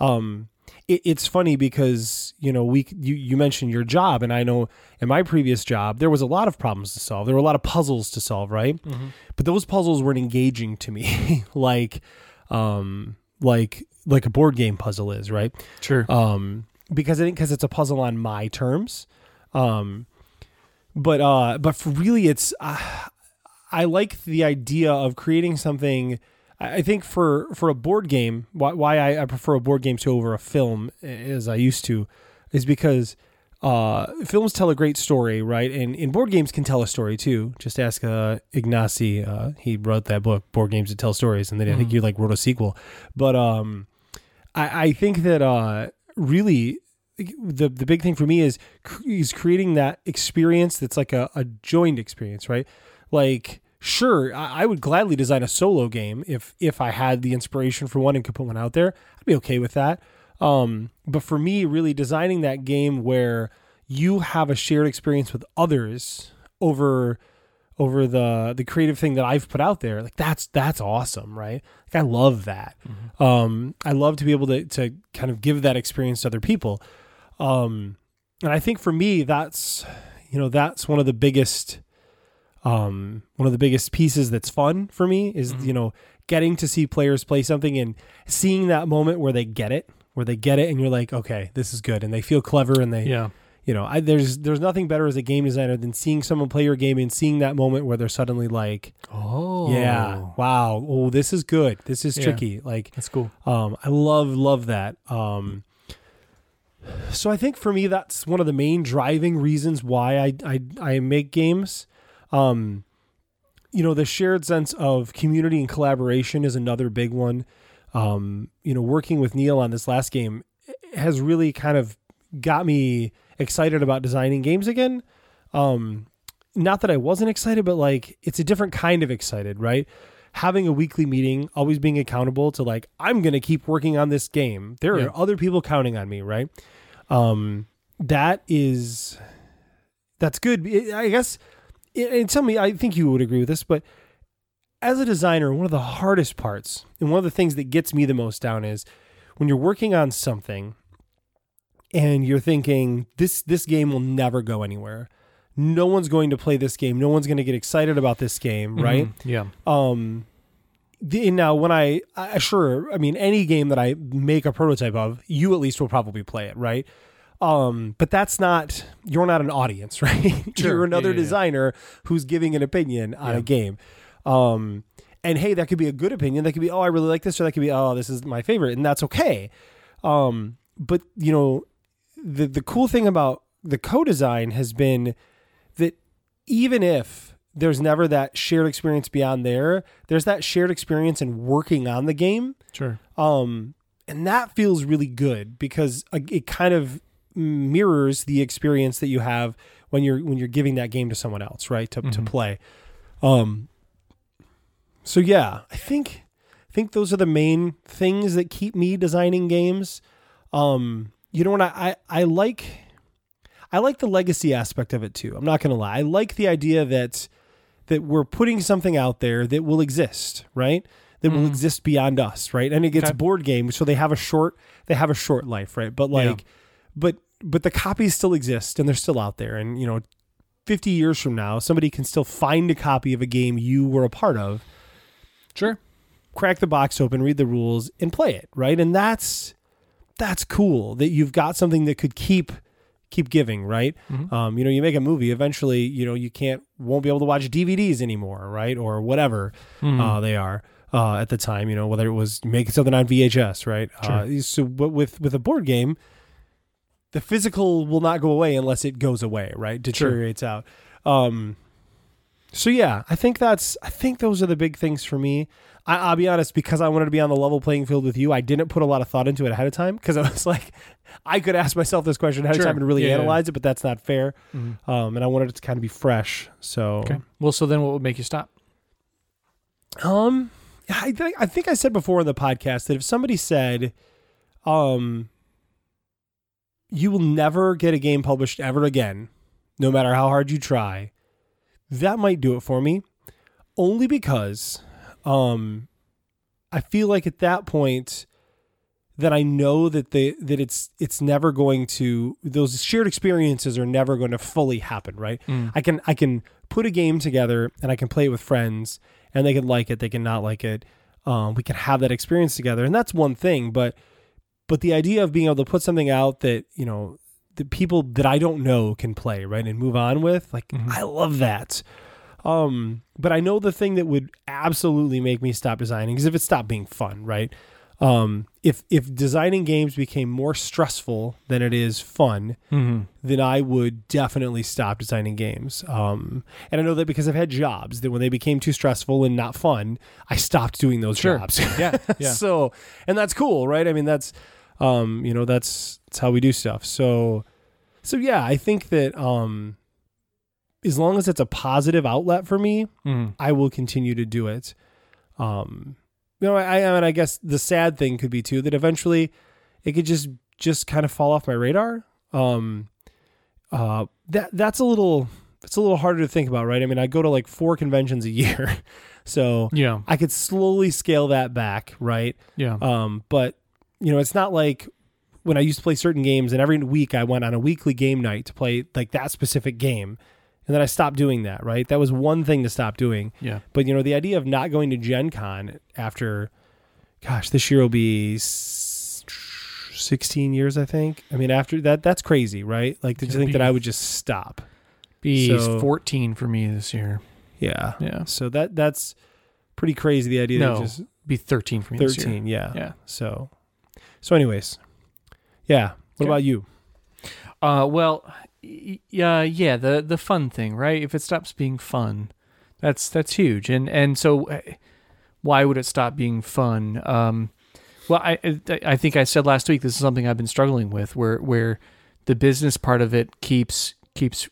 Speaker 4: Um, it, it's funny because you know we you, you mentioned your job and i know in my previous job there was a lot of problems to solve there were a lot of puzzles to solve right but those puzzles weren't engaging to me *laughs* like um like like a board game puzzle is right
Speaker 3: Sure.
Speaker 4: um because i think because it's a puzzle on my terms um but uh but for really it's uh, i like the idea of creating something I think for for a board game, why, why I, I prefer a board game to over a film as I used to, is because uh, films tell a great story, right? And, and board games can tell a story too. Just ask uh, Ignacy. Uh, he wrote that book, Board Games That Tell Stories, and then I think you like wrote a sequel. But um, I, I think that uh, really the the big thing for me is is creating that experience that's like a, a joined experience, right? Like sure, I, I would gladly design a solo game if if I had the inspiration for one and could put one out there. I'd be okay with that. Um, but for me, really designing that game where you have a shared experience with others over over the the creative thing that I've put out there, like that's that's awesome, right? Like I love that. Um, I love to be able to to kind of give that experience to other people. Um, and I think for me, that's you know that's one of the biggest um one of the biggest pieces that's fun for me is you know getting to see players play something and seeing that moment where they get it where they get it and you're like okay this is good and they feel clever and they
Speaker 3: yeah.
Speaker 4: You know I, there's there's nothing better as a game designer than seeing someone play your game and seeing that moment where they're suddenly like
Speaker 3: Oh.
Speaker 4: yeah wow oh this is good this is
Speaker 3: Yeah.
Speaker 4: tricky like
Speaker 3: That's cool.
Speaker 4: um, I love love that. Um, so I think for me that's one of the main driving reasons why I I, I make games. Um, you know, the shared sense of community and collaboration is another big one. Um, you know, working with Neil on this last game has really kind of got me excited about designing games again. Um, not that I wasn't excited, but like it's a different kind of excited, right? Having a weekly meeting, always being accountable to like, I'm going to keep working on this game. There
Speaker 3: Yeah.
Speaker 4: are other people counting on me, right? Um, that is, that's good. I I guess, and tell me, I think you would agree with this, but as a designer, one of the hardest parts and one of the things that gets me the most down is when you're working on something and you're thinking this this game will never go anywhere. No one's going to play this game. No one's going to get excited about this game, right?
Speaker 3: Mhm. Yeah.
Speaker 4: Um the, now when I, I sure I mean any game that I make a prototype of, you at least will probably play it, right? Um, but that's not you're not an audience, *laughs* right?
Speaker 3: Sure.
Speaker 4: you're another
Speaker 3: Yeah, yeah, yeah.
Speaker 4: designer who's giving an opinion on
Speaker 3: Yeah.
Speaker 4: a game. Um, and hey, that could be a good opinion. That could be, oh, I really like this, or that could be, oh, this is my favorite, and that's okay. Um, but you know, the the cool thing about the co-design has been that even if there's never that shared experience beyond there, there's that shared experience in working on the game.
Speaker 3: Sure.
Speaker 4: Um, and that feels really good because uh, it kind of mirrors the experience that you have when you're when you're giving that game to someone else, right? To to
Speaker 3: Mhm.
Speaker 4: play. Um so yeah, I think I think those are the main things that keep me designing games. Um you know what I I, I like I like the legacy aspect of it too. I'm not going to lie. I like the idea that that we're putting something out there that will exist, right? That will
Speaker 3: Mhm.
Speaker 4: exist beyond us, right? And it gets
Speaker 3: Okay.
Speaker 4: board games, so they have a short they have a short life, right? But
Speaker 3: Yeah.
Speaker 4: like but but the copies still exist and they're still out there and you know 50 years from now somebody can still find a copy of a game you were a part of
Speaker 3: Sure.
Speaker 4: crack the box open, read the rules, and play it, right? And that's that's cool that you've got something that could keep keep giving, right?
Speaker 3: Mhm.
Speaker 4: Um, you know, you make a movie, eventually, you know, you can't won't be able to watch DVDs anymore, right? Or whatever
Speaker 3: Mhm.
Speaker 4: uh, they are uh, at the time, you know, whether it was making something on VHS, right? Uh, so, but with with a board game, the physical will not go away unless it goes away, right? Deteriorates out. Um, so yeah, I think that's I think those are the big things for me. I, I'll be honest, because I wanted to be on the level playing field with you, I didn't put a lot of thought into it ahead of time because I was *laughs* like, I could ask myself this question ahead
Speaker 3: Sure.
Speaker 4: of time and really
Speaker 3: Yeah, yeah.
Speaker 4: analyze it, but that's not fair.
Speaker 3: Mhm.
Speaker 4: Um, and I wanted it to kind of be fresh. So,
Speaker 3: Okay. Well, so then what would make you stop?
Speaker 4: um, I think I think I said before in the podcast that if somebody said, um, you will never get a game published ever again, no matter how hard you try, that might do it for me. Only because, um, I feel like at that point that I know that they that it's it's never going to those shared experiences are never going to fully happen, right?
Speaker 3: Mm.
Speaker 4: I can I can put a game together and I can play it with friends and they can like it, they can not like it. Um, we can have that experience together, and that's one thing. But but the idea of being able to put something out that you know the people that I don't know can play right and move on with, like
Speaker 3: Mhm.
Speaker 4: I love that. Um, but I know the thing that would absolutely make me stop designing is if it stopped being fun, right? Um, if if designing games became more stressful than it is fun,
Speaker 3: Mm-hmm.
Speaker 4: then I would definitely stop designing games. Um, and I know that because I've had jobs that when they became too stressful and not fun, I stopped doing those
Speaker 3: Sure.
Speaker 4: jobs. *laughs*
Speaker 3: Yeah. Yeah.
Speaker 4: so, and that's cool, right? I mean, that's, um, you know, that's, that's how we do stuff. So, so yeah, I think that, um, as long as it's a positive outlet for me,
Speaker 3: Mhm.
Speaker 4: I will continue to do it. Um, you know, I, I mean, I guess the sad thing could be too that eventually it could just just kind of fall off my radar. Um, uh, that that's a little it's a little harder to think about, right? I mean, I go to like four conventions a *laughs* year, so
Speaker 3: Yeah.
Speaker 4: I could slowly scale that back, right?
Speaker 3: Yeah.
Speaker 4: Um, but you know, it's not like when I used to play certain games, and every week I went on a weekly game night to play like that specific game, and then I stopped doing that. Right, that was one thing to stop doing.
Speaker 3: yeah.
Speaker 4: But you know, the idea of not going to Gen Con after, gosh, this year will be 16 years, I think. I mean, after that, that's crazy, right? Like to
Speaker 3: It'll
Speaker 4: think that I would just stop.
Speaker 3: Be
Speaker 4: So-
Speaker 3: 14 for me this year.
Speaker 4: Yeah.
Speaker 3: Yeah.
Speaker 4: So that that's pretty crazy. The idea
Speaker 3: No.
Speaker 4: that just
Speaker 3: Be 13 for me this year.
Speaker 4: 13. Yeah.
Speaker 3: Yeah.
Speaker 4: So, so anyways, yeah. What
Speaker 3: Okay.
Speaker 4: about you?
Speaker 3: Uh, well, y- yeah, yeah, the the fun thing, right? If it stops being fun, that's that's huge. And and so, uh, why would it stop being fun? Um, well, I I- I think I said last week this is something I've been struggling with, where where the business part of it keeps keeps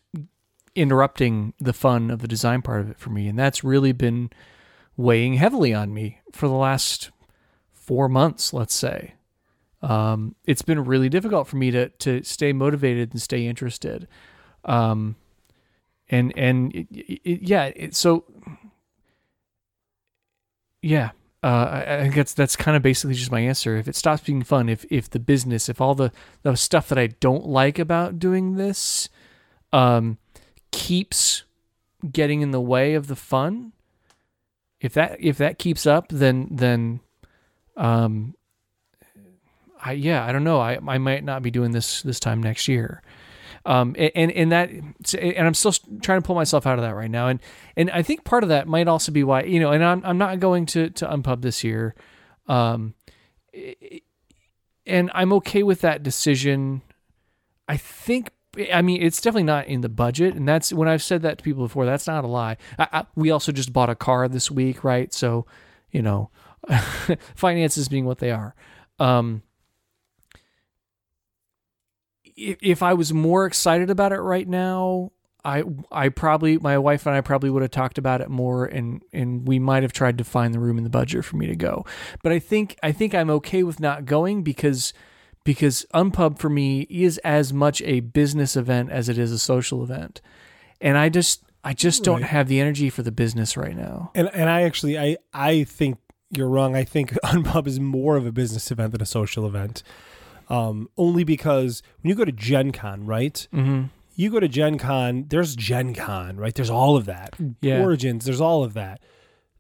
Speaker 3: interrupting the fun of the design part of it for me, and that's really been weighing heavily on me for the last four months, let's say um, it's been really difficult for me to to stay motivated and stay interested. Um, and and it, it, yeah, it, so yeah, uh, I, I think that's that's kind of basically just my answer. If it stops being fun, if if the business, if all the the stuff that I don't like about doing this, um, keeps getting in the way of the fun, if that if that keeps up, then then um I yeah, I don't know. I I might not be doing this this time next year. Um and and that and I'm still trying to pull myself out of that right now. And and I think part of that might also be why, you know, and I'm I'm not going to to Unpub this year. Um and I'm okay with that decision. I think I mean it's definitely not in the budget and that's when I've said that to people before that's not a lie. I, I, we also just bought a car this week, right? So, you know, *laughs* finances being what they are. Um, if, if I was more excited about it right now, I I probably my wife and I probably would have talked about it more and and we might have tried to find the room in the budget for me to go. But I think I think I'm okay with not going because because Unpub for me is as much a business event as it is a social event. And I just I just don't
Speaker 4: Right.
Speaker 3: have the energy for the business right now.
Speaker 4: And and I actually I I think you're wrong. I think *laughs* Unpub is more of a business event than a social event. Um, only because when you go to Gen Con, right?
Speaker 3: Mhm.
Speaker 4: You go to Gen Con, there's Gen Con, right? There's all of that.
Speaker 3: Yeah.
Speaker 4: Origins, there's all of that.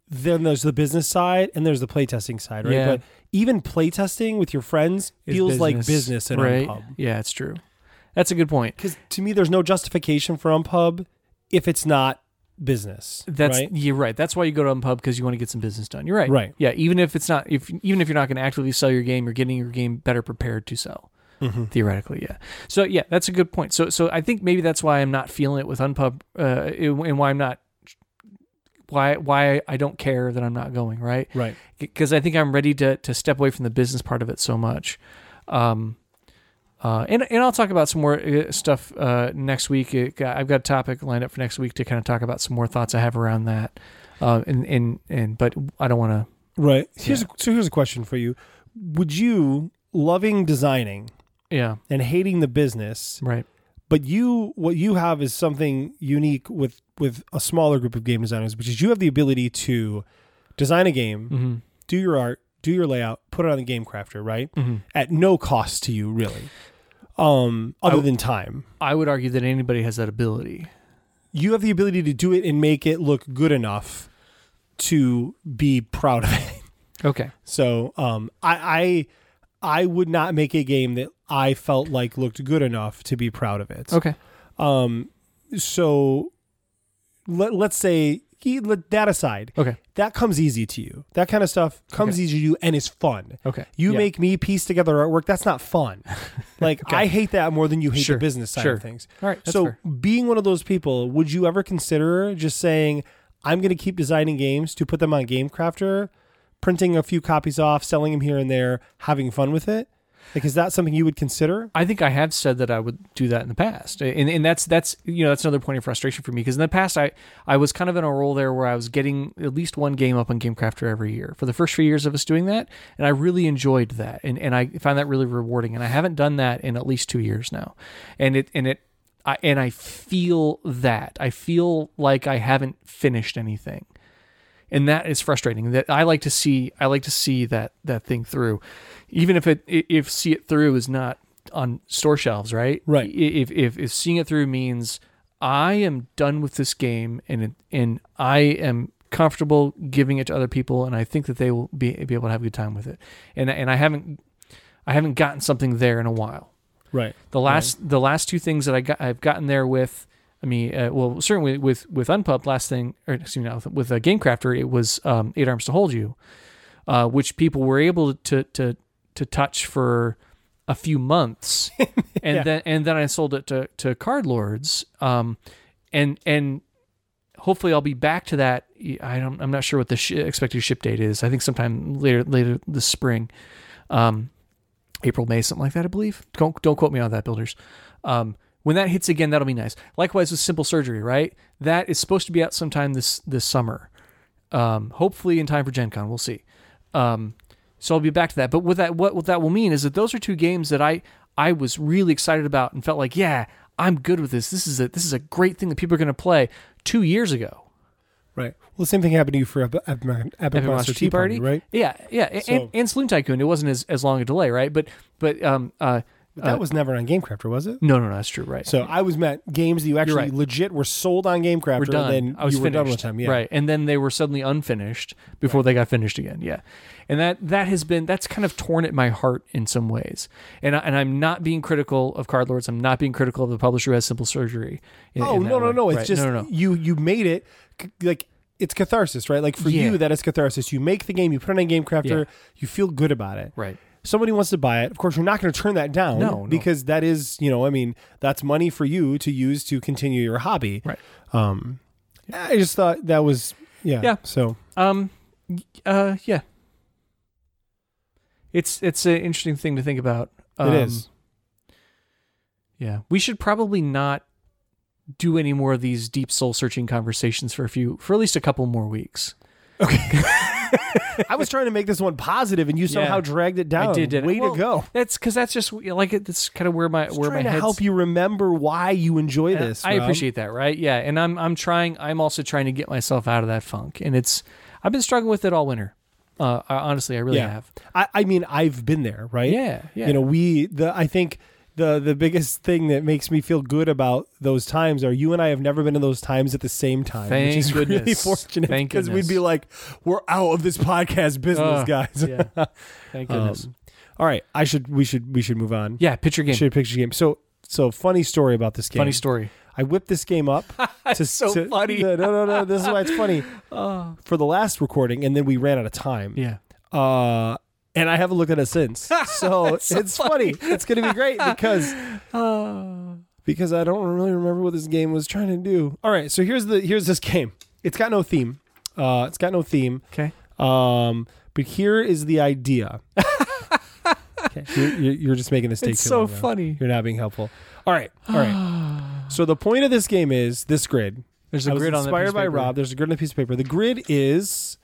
Speaker 4: Then there's the business side and there's the playtesting side, right?
Speaker 3: Yeah.
Speaker 4: But even playtesting with your friends
Speaker 3: Is
Speaker 4: feels like business at
Speaker 3: right?
Speaker 4: Unpub.
Speaker 3: Yeah, it's true. That's a good point.
Speaker 4: Because to me, there's no justification for Unpub if it's not business.
Speaker 3: That's
Speaker 4: right.
Speaker 3: you're right. That's why you go to Unpub because you want to get some business done. You're right.
Speaker 4: Right.
Speaker 3: Yeah. Even if it's not, if even if you're not going to actively sell your game, you're getting your game better prepared to sell.
Speaker 4: Mhm.
Speaker 3: Theoretically, yeah. So yeah, that's a good point. So so I think maybe that's why I'm not feeling it with Unpub, uh, and why I'm not why why I don't care that I'm not going, right?
Speaker 4: Right.
Speaker 3: Because I think I'm ready to to step away from the business part of it so much. Um, uh, and and I'll talk about some more uh, stuff uh, next week. It, I've got a topic lined up for next week to kind of talk about some more thoughts I have around that. Uh, and and and but I don't want to.
Speaker 4: Right. Here's a, so here's a question for you: Would you loving designing
Speaker 3: Yeah.
Speaker 4: and hating the business,
Speaker 3: Right.
Speaker 4: but you what you have is something unique with with a smaller group of game designers, which is you have the ability to design a game,
Speaker 3: Mm-hmm.
Speaker 4: do your art, do your layout, put it on the game crafter, right?
Speaker 3: Mm-hmm.
Speaker 4: At no cost to you, really. Um, other
Speaker 3: I-
Speaker 4: than time.
Speaker 3: I would argue that anybody has that ability.
Speaker 4: You have the ability to do it and make it look good enough to be proud of it.
Speaker 3: Okay.
Speaker 4: So um, I, I I would not make a game that I felt like looked good enough to be proud of it.
Speaker 3: Okay.
Speaker 4: Um, so let, let's say he- that aside,
Speaker 3: Okay.
Speaker 4: that comes easy to you. That kind of stuff comes
Speaker 3: Okay.
Speaker 4: easy to you and is fun.
Speaker 3: Okay.
Speaker 4: You
Speaker 3: Yeah.
Speaker 4: make me piece together artwork. That's not fun. *laughs* Like
Speaker 3: Okay.
Speaker 4: I hate that more than you hate
Speaker 3: Sure.
Speaker 4: the business side
Speaker 3: Sure.
Speaker 4: of things.
Speaker 3: All right.
Speaker 4: So
Speaker 3: fair.
Speaker 4: being one of those people, would you ever consider just saying, "I'm going to keep designing games to put them on Game Crafter, printing a few copies off, selling them here and there, having fun with it"? Like, is that something you would consider?
Speaker 3: I think I have said that I would do that in the past, and and that's that's you know that's another point of frustration for me because in the past I I was kind of in a role there where I was getting at least one game up on GameCrafter every year for the first few years of us doing that, and I really enjoyed that, and and I found that really rewarding, and I haven't done that in at least two years now, and it and it. I, and I feel that I feel like I haven't finished anything, and that is frustrating. That I like to see I like to see that that thing through, even if it if see it through is not on store shelves, right?
Speaker 4: Right.
Speaker 3: If if if seeing it through means I am done with this game and and I am comfortable giving it to other people, and I think that they will be be able to have a good time with it, and and I haven't I haven't gotten something there in a while.
Speaker 4: Right.
Speaker 3: The last the last two things that I got I've gotten there with I mean uh, well certainly with with Unpubbed last thing or excuse me not, with a Game Crafter it was um, Eight Arms to Hold You, uh, which people were able to to to touch for a few months, *laughs* and
Speaker 4: Yeah.
Speaker 3: then and then I sold it to to Card Lords, um, and and hopefully I'll be back to that. I don't I'm not sure what the sh- expected ship date is. I think sometime later later this spring. Um, April, May, something like that, I believe. Don't don't quote me on that, builders. Um, when that hits again, that'll be nice. Likewise with Simple Surgery, right? That is supposed to be out sometime this this summer. Um, hopefully in time for Gen Con. We'll see. Um, so I'll be back to that. But what that what, what that will mean is that those are two games that I I was really excited about and felt like, yeah, I'm good with this. This is a this is a great thing that people are going to play two years ago.
Speaker 4: Right. Well, the same thing happened to you for Epic, Epic, Epic,
Speaker 3: Epic
Speaker 4: Monster Tea Party, right?
Speaker 3: Yeah, yeah,
Speaker 4: So-
Speaker 3: and, and Saloon Tycoon. It wasn't as, as long a delay, right? But but um uh,
Speaker 4: But that uh, was never on Game Crafter, was it?
Speaker 3: no no no that's true, right?
Speaker 4: So I was meant games that you actually
Speaker 3: right.
Speaker 4: legit were sold on Game Crafter,
Speaker 3: we're done.
Speaker 4: and then
Speaker 3: I was
Speaker 4: you were
Speaker 3: finished.
Speaker 4: done with them. Yeah.
Speaker 3: Right. And then they were suddenly unfinished before they got finished again. Yeah. And that that has been that's kind of torn at my heart in some ways. And I, and I'm not being critical of Card Lords. I'm not being critical of the publisher who has Simple Surgery. in-
Speaker 4: Oh
Speaker 3: in
Speaker 4: no no
Speaker 3: way.
Speaker 4: no! It's
Speaker 3: Right.
Speaker 4: just
Speaker 3: no, no, no.
Speaker 4: you you made it like it's catharsis, right? Like for
Speaker 3: Yeah.
Speaker 4: you, that is catharsis. You make the game, you put it on Game Crafter,
Speaker 3: Yeah.
Speaker 4: you feel good about it.
Speaker 3: Right.
Speaker 4: Somebody wants to buy it. Of course, you're not going to turn that down,
Speaker 3: No, no.
Speaker 4: because that is you know, I mean, that's money for you to use to continue your hobby.
Speaker 3: Right.
Speaker 4: Um, I just thought that was yeah.
Speaker 3: Yeah.
Speaker 4: So
Speaker 3: Um. Uh. Yeah. It's it's an interesting thing to think about. Um,
Speaker 4: it is.
Speaker 3: Yeah, we should probably not do any more of these deep soul searching conversations for a few for at least a couple more weeks. *laughs* *laughs*
Speaker 4: I was trying to make this one positive, and you somehow
Speaker 3: Yeah.
Speaker 4: dragged it down.
Speaker 3: I did.
Speaker 4: Way
Speaker 3: well,
Speaker 4: to go.
Speaker 3: That's because that's just like it- that's kind of where my
Speaker 4: Just
Speaker 3: where my
Speaker 4: trying to
Speaker 3: head's
Speaker 4: help you remember why you enjoy
Speaker 3: And
Speaker 4: this.
Speaker 3: I
Speaker 4: Rob.
Speaker 3: appreciate that, right? Yeah, and I'm I'm trying. I'm also trying to get myself out of that funk, and it's I've been struggling with it all winter. Uh, honestly, I really
Speaker 4: Yeah.
Speaker 3: have.
Speaker 4: I, I mean, I've been there, right?
Speaker 3: Yeah, yeah.
Speaker 4: You know, we the I think the the biggest thing that makes me feel good about those times are you and I have never been in those times at the same time.
Speaker 3: Thank
Speaker 4: which is really
Speaker 3: goodness.
Speaker 4: fortunate
Speaker 3: Thank
Speaker 4: because we'd be like, we're out of this podcast business,
Speaker 3: Ugh,
Speaker 4: guys.
Speaker 3: yeah. *laughs* Thank goodness.
Speaker 4: Um, all right, I should we should we should move on.
Speaker 3: yeah, picture game.
Speaker 4: Should picture game. So so funny story about this game.
Speaker 3: Funny story.
Speaker 4: I whipped this game up. *laughs* to,
Speaker 3: so
Speaker 4: to-
Speaker 3: funny.
Speaker 4: No, no, no, no. This is why it's funny. *laughs* For the last recording, and then we ran out of time.
Speaker 3: Yeah.
Speaker 4: Uh, and I haven't looked at it since. *laughs* So, it's funny. It's going to be great because *laughs* because I don't really remember what this game was trying to do. All right, so here's the here's this game. It's got no theme. Uh, it's got no theme.
Speaker 3: Okay.
Speaker 4: Um, but here is the idea. *laughs* okay, you're, you're, just making this
Speaker 3: It's so
Speaker 4: now.
Speaker 3: funny.
Speaker 4: You're not being helpful. All right, all right. *sighs* so the point of this game is this grid.
Speaker 3: There's a
Speaker 4: I was
Speaker 3: grid on that
Speaker 4: inspired
Speaker 3: piece of
Speaker 4: by. Rob. There's a grid on a piece of paper. The grid is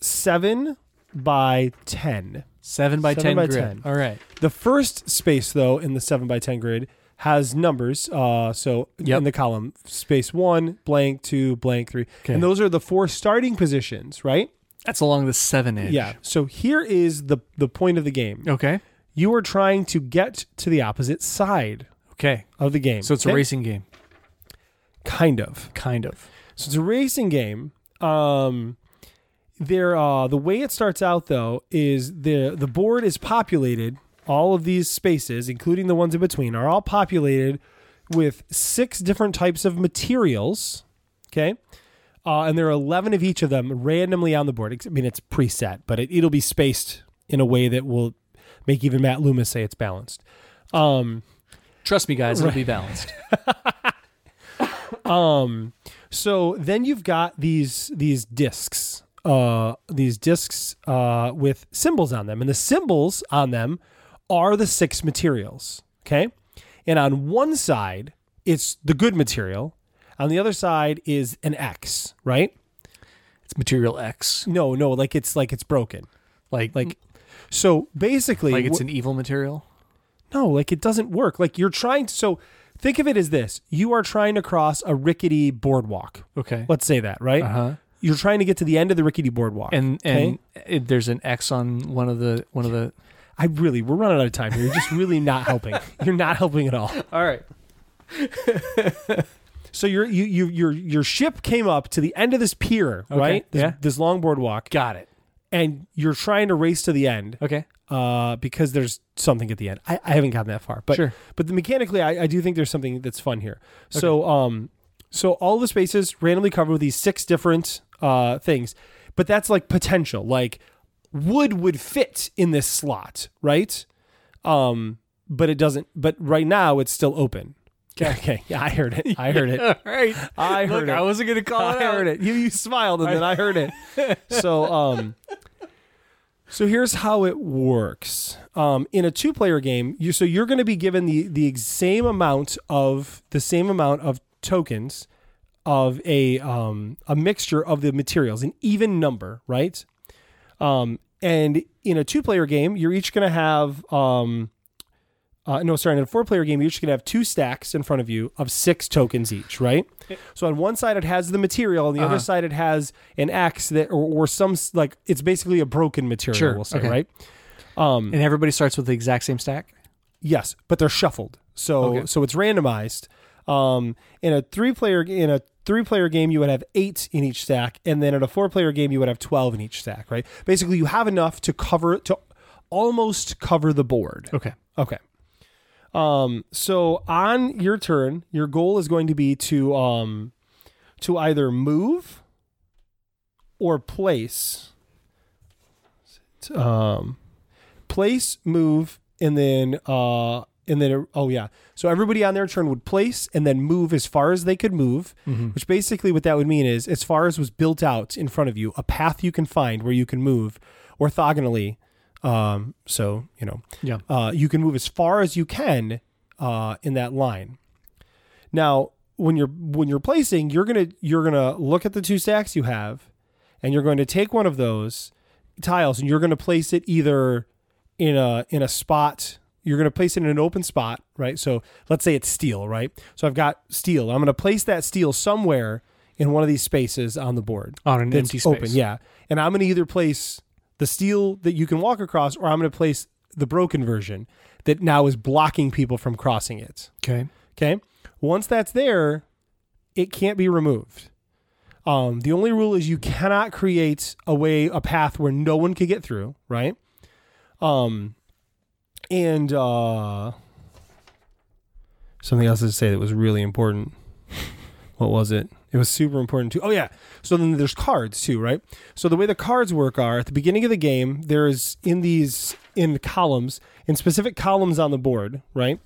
Speaker 4: seven by ten.
Speaker 3: Seven by ten
Speaker 4: by
Speaker 3: grid.
Speaker 4: 10.
Speaker 3: All right.
Speaker 4: The first space, though, in the seven by ten grid has numbers. Uh, so
Speaker 3: Yep.
Speaker 4: in the column, space one, blank, two, blank, three,
Speaker 3: Okay.
Speaker 4: and those are the four starting positions, right?
Speaker 3: That's along the seven edge.
Speaker 4: Yeah. So here is the the point of the game.
Speaker 3: Okay.
Speaker 4: You are trying to get to the opposite side
Speaker 3: Okay.
Speaker 4: of the game.
Speaker 3: So it's a
Speaker 4: okay?
Speaker 3: racing game,
Speaker 4: kind of.
Speaker 3: kind of.
Speaker 4: So it's a racing game. Um, there, uh, the way it starts out though is the the board is populated. All of these spaces, including the ones in between, are all populated with six different types of materials. Okay, uh, and there are eleven of each of them randomly on the board. I mean, it's preset, but it, it'll be spaced in a way that will make even Matt Loomis say it's balanced. Um,
Speaker 3: Trust me, guys, it'll be balanced. *laughs*
Speaker 4: Um, so then you've got these these discs, uh, these discs uh, with symbols on them, and the symbols on them are the six materials. Okay, and on one side it's the good material, on the other side is an X. Right?
Speaker 3: It's material X,
Speaker 4: No, no, like it's like it's broken.
Speaker 3: like
Speaker 4: Like so, basically,
Speaker 3: like it's
Speaker 4: wh-
Speaker 3: an evil material.
Speaker 4: No, like it doesn't work. Like you're trying to. So think of it as this: you are trying to cross a rickety boardwalk.
Speaker 3: Okay.
Speaker 4: Let's say that, right?
Speaker 3: Uh huh.
Speaker 4: You're trying to get to the end of the rickety boardwalk.
Speaker 3: And
Speaker 4: okay?
Speaker 3: and it, there's an X on one of the one of the.
Speaker 4: I really, we're running out of time here. You're just really not helping. *laughs* You're not helping at all.
Speaker 3: All right. *laughs*
Speaker 4: So your you you your your ship came up to the end of this pier, right? This,
Speaker 3: yeah.
Speaker 4: this long boardwalk,
Speaker 3: Got it.
Speaker 4: and you're trying to race to the end.
Speaker 3: Okay.
Speaker 4: uh, because there's something at the end. I, I haven't gotten that far, but
Speaker 3: Sure.
Speaker 4: but the, mechanically, I, I do think there's something that's fun here. So um, so all the spaces randomly covered with these six different uh things, but that's like potential. Like wood would fit in this slot, right? Um, but it doesn't. But right now, it's still open. *laughs* Okay. Okay. Yeah, I heard it. I heard it. *laughs*
Speaker 3: All right.
Speaker 4: I heard
Speaker 3: Look,
Speaker 4: it.
Speaker 3: I wasn't gonna call
Speaker 4: I
Speaker 3: it out.
Speaker 4: heard it. You you smiled and then I heard it. *laughs* So um so here's how it works. Um in a two player game, you so you're going to be given the the same amount of the same amount of tokens of a um a mixture of the materials, an even number, right? Um and in a two player game, you're each going to have um uh, no, sorry, in a four player game, you're just going to have two stacks in front of you of six tokens each, right? So on one side, it has the material, on the
Speaker 3: Uh-huh.
Speaker 4: other side, it has an X that, or, or some, like, it's basically a broken material,
Speaker 3: Sure,
Speaker 4: we'll say,
Speaker 3: okay.
Speaker 4: right? Um,
Speaker 3: And everybody starts with the exact same stack.
Speaker 4: yes, but they're shuffled. So,
Speaker 3: Okay.
Speaker 4: so it's randomized. Um, in a three player, in a three player game, you would have eight in each stack. And then in a four player game, you would have 12 in each stack, right? Basically, you have enough to cover, to almost cover the board.
Speaker 3: Okay.
Speaker 4: Okay. Um, so on your turn, your goal is going to be to um to either move or place. Um place, move, and then uh and then oh yeah. So everybody on their turn would place and then move as far as they could move, which basically what that would mean is as far as was built out in front of you, a path you can find where you can move orthogonally. Um, so you know,
Speaker 3: Yeah.
Speaker 4: uh, you can move as far as you can uh, in that line. Now, when you're when you're placing, you're gonna you're gonna look at the two stacks you have, and you're going to take one of those tiles and you're going to place it either in a in a spot. You're going to place it in an open spot, right? So let's say it's steel, right? So I've got steel. I'm going to place that steel somewhere in one of these spaces on the board
Speaker 3: On an empty space.
Speaker 4: open. Yeah, and I'm going to either place the steel that you can walk across, or I'm going to place the broken version that now is blocking people from crossing it.
Speaker 3: Okay.
Speaker 4: Okay. Once that's there, it can't be removed. Um, the only rule is you cannot create a way, a path where no one could get through, right? Um, and uh, something else to say that was really important. What was it? It was super important too. Oh yeah. So then there's cards too, right? So the way the cards work are at the beginning of the game, there's in these in columns, in specific columns on the board, right?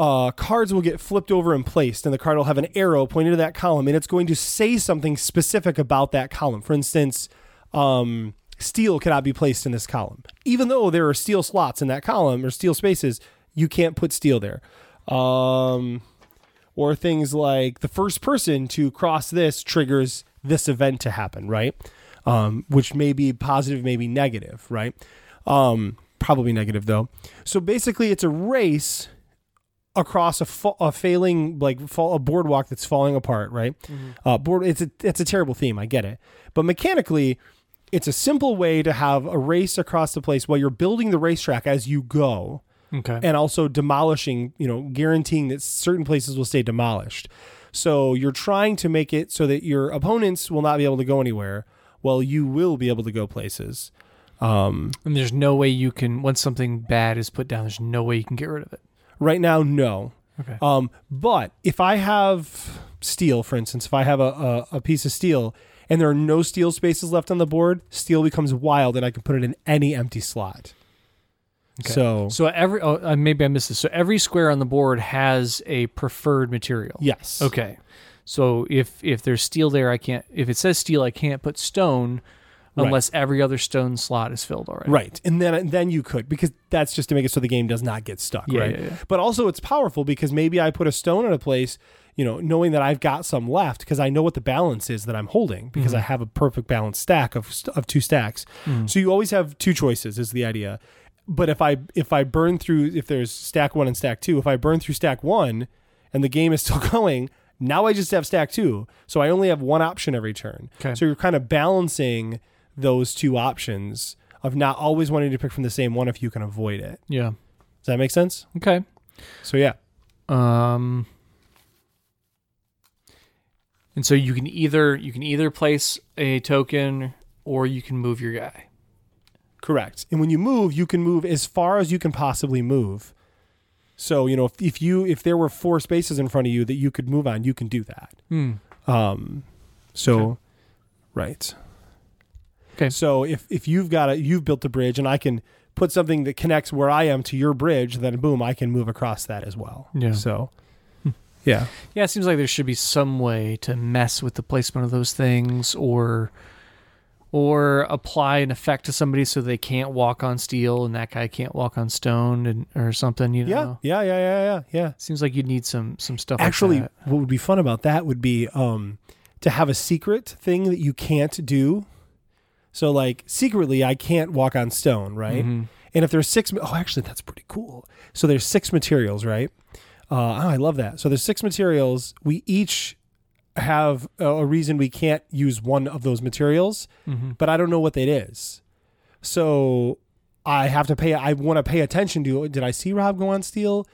Speaker 4: uh, cards will get flipped over and placed, and the card will have an arrow pointing to that column, and it's going to say something specific about that column. For instance, um, steel cannot be placed in this column, even though there are steel slots in that column or steel spaces. You can't put steel there. Um, or things like the first person to cross this triggers this event to happen, right? Um, which may be positive, maybe negative, right? Um, probably negative though. So basically, it's a race across a, fa- a failing like fall, a boardwalk that's falling apart, right? Uh, board. It's a it's a terrible theme. I get it, but mechanically, it's a simple way to have a race across the place while you're building the racetrack as you go
Speaker 3: Okay.
Speaker 4: and also demolishing, you know, guaranteeing that certain places will stay demolished. So you're trying to make it so that your opponents will not be able to go anywhere, while you will be able to go places. Um,
Speaker 3: and there's no way you can once something bad is put down. There's no way you can get rid of it.
Speaker 4: right now, no.
Speaker 3: Okay.
Speaker 4: Um, but if I have steel, for instance, if I have a, a, a piece of steel and there are no steel spaces left on the board, steel becomes wild and I can put it in any empty slot.
Speaker 3: Okay.
Speaker 4: So,
Speaker 3: So every oh, uh, maybe I missed this. So every square on the board has a preferred material.
Speaker 4: yes.
Speaker 3: Okay. So if if there's steel there, I can't. If it says steel, I can't put stone
Speaker 4: Right.
Speaker 3: unless every other stone slot is filled already.
Speaker 4: Right. And then then you could because that's just to make it so the game does not get stuck,
Speaker 3: Yeah,
Speaker 4: right?
Speaker 3: yeah, yeah.
Speaker 4: But also it's powerful because maybe I put a stone in a place, you know, knowing that I've got some left because I know what the balance is that I'm holding because
Speaker 3: Mm-hmm.
Speaker 4: I have a perfect balanced stack of of two stacks.
Speaker 3: Mm.
Speaker 4: So you always have two choices is the idea. But if I if I burn through if there's stack 1 and stack 2, if I burn through stack 1 and the game is *laughs* still going, now I just have stack 2. So I only have one option every turn.
Speaker 3: Okay.
Speaker 4: So you're kind of balancing those two options of not always wanting to pick from the same one if you can avoid it.
Speaker 3: Yeah.
Speaker 4: Does that make sense?
Speaker 3: Okay.
Speaker 4: So yeah.
Speaker 3: Um. And so you can either you can either place a token or you can move your guy.
Speaker 4: Correct. And when you move, you can move as far as you can possibly move. So, you know, if, if you if there were four spaces in front of you that you could move on, you can do that.
Speaker 3: Hmm.
Speaker 4: Um so
Speaker 3: Okay.
Speaker 4: right.
Speaker 3: Okay.
Speaker 4: So if if you've got a you've built a bridge and I can put something that connects where I am to your bridge, then boom, I can move across that as well.
Speaker 3: Yeah.
Speaker 4: So yeah.
Speaker 3: Yeah, it seems like there should be some way to mess with the placement of those things or or apply an effect to somebody so they can't walk on steel and that guy can't walk on stone and or something, you know.
Speaker 4: Yeah, yeah, yeah, yeah, yeah.
Speaker 3: Seems like you'd need some some stuff
Speaker 4: Actually,
Speaker 3: like
Speaker 4: what would be fun about that would be um, to have a secret thing that you can't do. So, like, secretly, I can't walk on stone, right?
Speaker 3: Mhm.
Speaker 4: And if there's six, oh, actually, that's pretty cool. So there's six materials, right? Uh, oh, I love that. So there's six materials. We each have a, reason we can't use one of those materials,
Speaker 3: Mhm.
Speaker 4: but I don't know what that is. So I have to pay. I want to pay attention to. Did I see Rob go on steel?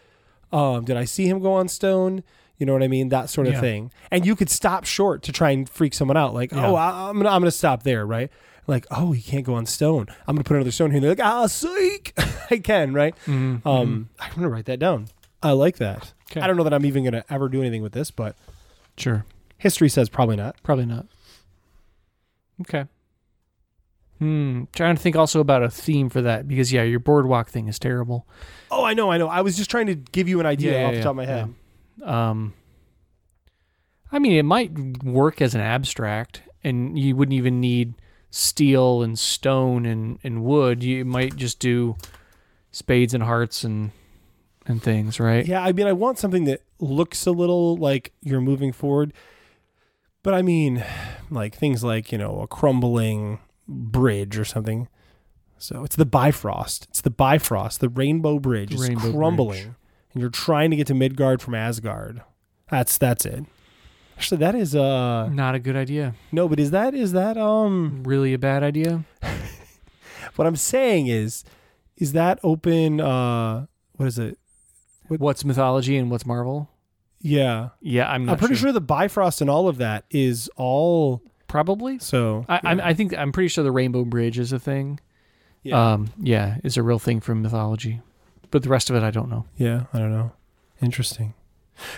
Speaker 4: Um, did I see him go on stone? You know what I mean? That sort of
Speaker 3: Yeah.
Speaker 4: thing. And you could stop short to try and freak someone out. Like,
Speaker 3: Yeah.
Speaker 4: oh, I, I'm gonna, I'm gonna stop there, right? Like, oh, he can't go on stone. I'm gonna put another stone here. And they're like, ah, psych. *laughs* I can, right?
Speaker 3: Mhm.
Speaker 4: Um, I'm gonna write that down. I like that.
Speaker 3: Okay.
Speaker 4: I don't know that I'm even gonna ever do anything with this, but
Speaker 3: Sure.
Speaker 4: history says probably not.
Speaker 3: Probably not. Okay. Hmm. Trying to think also about a theme for that because yeah, your boardwalk thing is terrible.
Speaker 4: Oh, I know, I know. I was just trying to give you an idea
Speaker 3: Yeah, yeah,
Speaker 4: off the
Speaker 3: yeah,
Speaker 4: top of my head.
Speaker 3: Um. I mean, it might work as an abstract, and you wouldn't even need steel and stone and, and wood. You might just do spades and hearts and and things, right?
Speaker 4: Yeah, I mean, I want something that looks a little like you're moving forward, but I mean, like things like you know a crumbling bridge or something. So it's the Bifrost. It's the Bifrost. The Rainbow Bridge is
Speaker 3: Rainbow
Speaker 4: crumbling,
Speaker 3: Bridge.
Speaker 4: and you're trying to get to Midgard from Asgard. That's that's it. Actually, that is uh
Speaker 3: Not a good idea.
Speaker 4: no, but is that is that um
Speaker 3: Really a bad idea. *laughs*
Speaker 4: what I'm saying is is that open uh what is it? What-
Speaker 3: What's mythology and what's Marvel?
Speaker 4: Yeah.
Speaker 3: Yeah, I'm not
Speaker 4: I'm pretty sure. the Bifrost and all of that is all
Speaker 3: Probably.
Speaker 4: so.
Speaker 3: I,
Speaker 4: yeah.
Speaker 3: I'm, I think I'm pretty sure the Rainbow Bridge is a thing.
Speaker 4: yeah.
Speaker 3: Um, yeah, is a real thing from mythology, but the rest of it I don't know.
Speaker 4: yeah, I don't know. Interesting.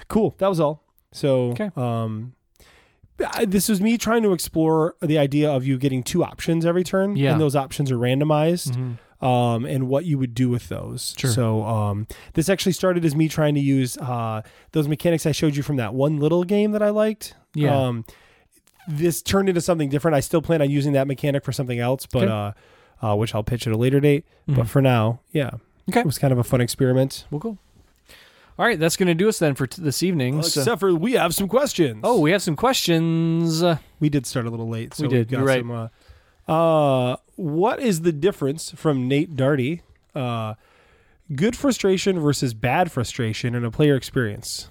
Speaker 4: Cool. That was all. So,
Speaker 3: Okay.
Speaker 4: um, I- this was me trying to explore the idea of you getting two options every turn,
Speaker 3: Yeah.
Speaker 4: and those options are randomized. Um, and what you would do with those.
Speaker 3: Sure.
Speaker 4: So um, this actually started as me trying to use uh, those mechanics I showed you from that one little game that I liked.
Speaker 3: Yeah.
Speaker 4: Um, this turned into something different. I still plan on using that mechanic for something else, but
Speaker 3: Okay.
Speaker 4: uh, uh, which I'll pitch at a later date.
Speaker 3: Mhm.
Speaker 4: But for now, yeah,
Speaker 3: Okay.
Speaker 4: it was kind of a fun experiment.
Speaker 3: Well, cool. All right, that's going to do us then for t- this evening. So-
Speaker 4: Except for we have some questions.
Speaker 3: oh, we have some questions.
Speaker 4: We did start a little late. So
Speaker 3: We did,
Speaker 4: got
Speaker 3: you're right.
Speaker 4: Some, uh, uh, what is the difference from Nate Darty? Uh, good frustration versus bad frustration in a player experience.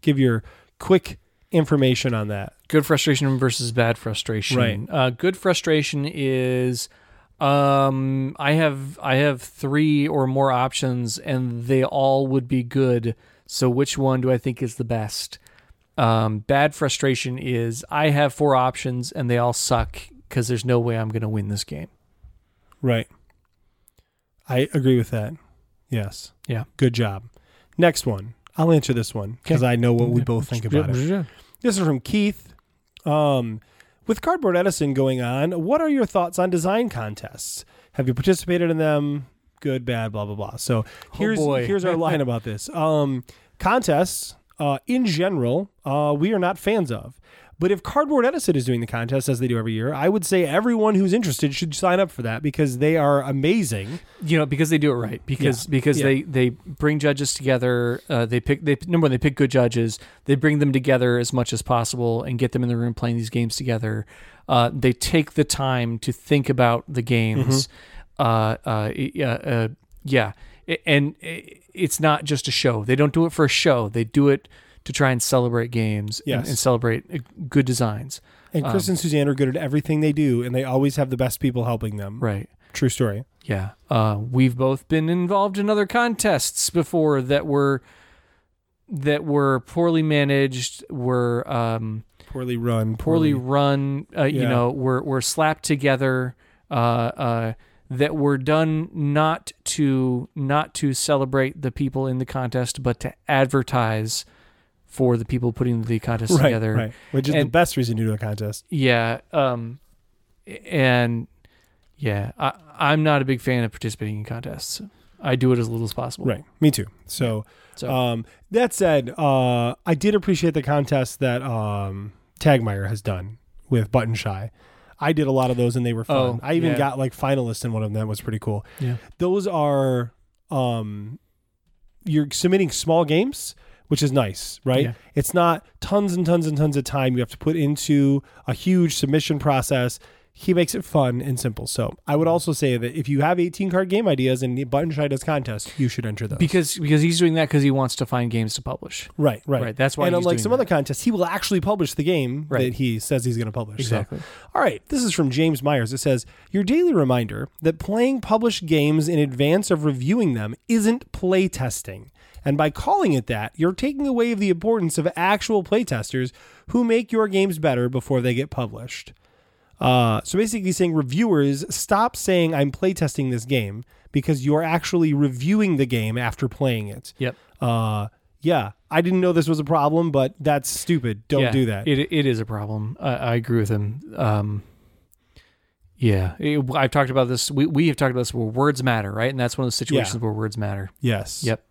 Speaker 4: Give your quick information on that.
Speaker 3: good frustration versus bad frustration.
Speaker 4: Right.
Speaker 3: Uh, good frustration is um, I have I have three or more options, and they all would be good. So which one do I think is the best? Um, bad frustration is I have four options and they all suck because there's no way I'm going to win this game.
Speaker 4: Right. I agree with that. Yes.
Speaker 3: Yeah.
Speaker 4: Good job. Next one. I'll answer this one because I know what we both think about it. This is from Keith. Um, with Cardboard Edison going on, what are your thoughts on design contests? Have you participated in them? Good, bad, blah blah blah. So here's
Speaker 3: boy.
Speaker 4: here's our line *laughs* about this. Um, contests, uh, in general, uh, we are not fans of. But if Cardboard Edison is doing the contest as they do every year, I would say everyone who's interested should sign up for that because they are amazing.
Speaker 3: you know because they do it right. Because
Speaker 4: Yeah.
Speaker 3: because
Speaker 4: Yeah.
Speaker 3: they they bring judges together uh, they pick they number one they pick good judges. They bring them together as much as possible and get them in the room playing these games together. Uh, they take the time to think about the games. Uh, uh, yeah uh, yeah. And it's not just a show. They don't do it for a show. They do it to try and celebrate games and-
Speaker 4: Yes.
Speaker 3: and, celebrate uh, good designs
Speaker 4: And Chris and Suzanne are good at everything they do, and they always have the best people helping them.
Speaker 3: right
Speaker 4: True story.
Speaker 3: Yeah. Uh, we've both been involved in other contests before that were that were poorly managed, were um,
Speaker 4: Poorly run.
Speaker 3: poorly run. Uh, You know, were were slapped together. Uh, uh, that were done not to not to celebrate the people in the contest, but to advertise for the people putting the contest
Speaker 4: right,
Speaker 3: together.
Speaker 4: Right. Which is the best reason to do a contest.
Speaker 3: Yeah. Um, and yeah, I, I'm not a big fan of participating in contests. I do it as little as possible.
Speaker 4: Right. Me too. So,
Speaker 3: So
Speaker 4: um, that said, uh, I did appreciate the contest that um, Tagmire has done with Button Shy. I did a lot of those and they were fun.
Speaker 3: Oh,
Speaker 4: I even
Speaker 3: yeah.
Speaker 4: got like finalists in one of them. That was pretty cool.
Speaker 3: yeah,
Speaker 4: Those are um, you're submitting small games, which is nice, right?
Speaker 3: Yeah.
Speaker 4: It's not tons and tons and tons of time you have to put into a huge submission process. He makes it fun and simple. So I would also say that if you have 18 card game ideas and Button Shy does contests, you should enter those.
Speaker 3: because because he's doing that because he wants to find games to publish.
Speaker 4: right, right,
Speaker 3: Right, that's why
Speaker 4: And unlike some
Speaker 3: that.
Speaker 4: other contests, he will actually publish the game
Speaker 3: Right.
Speaker 4: that he says he's going to publish. So-
Speaker 3: Exactly.
Speaker 4: all right, this is from James Myers. It says, Your daily reminder that playing published games in advance of reviewing them isn't play testing. And by calling it that, you're taking away the importance of actual playtesters who make your games better before they get published. Uh, so basically, saying reviewers stop saying I'm playtesting this game because you're actually reviewing the game after playing it.
Speaker 3: Yep.
Speaker 4: Uh, yeah, I didn't know this was a problem, but that's stupid. Don't
Speaker 3: Yeah,
Speaker 4: do that.
Speaker 3: It it is a problem. I, I agree with him. Um, yeah, it- I've talked about this. We we have talked about this where words matter, right? And that's one of those situations
Speaker 4: Yeah.
Speaker 3: where words matter.
Speaker 4: yes.
Speaker 3: Yep.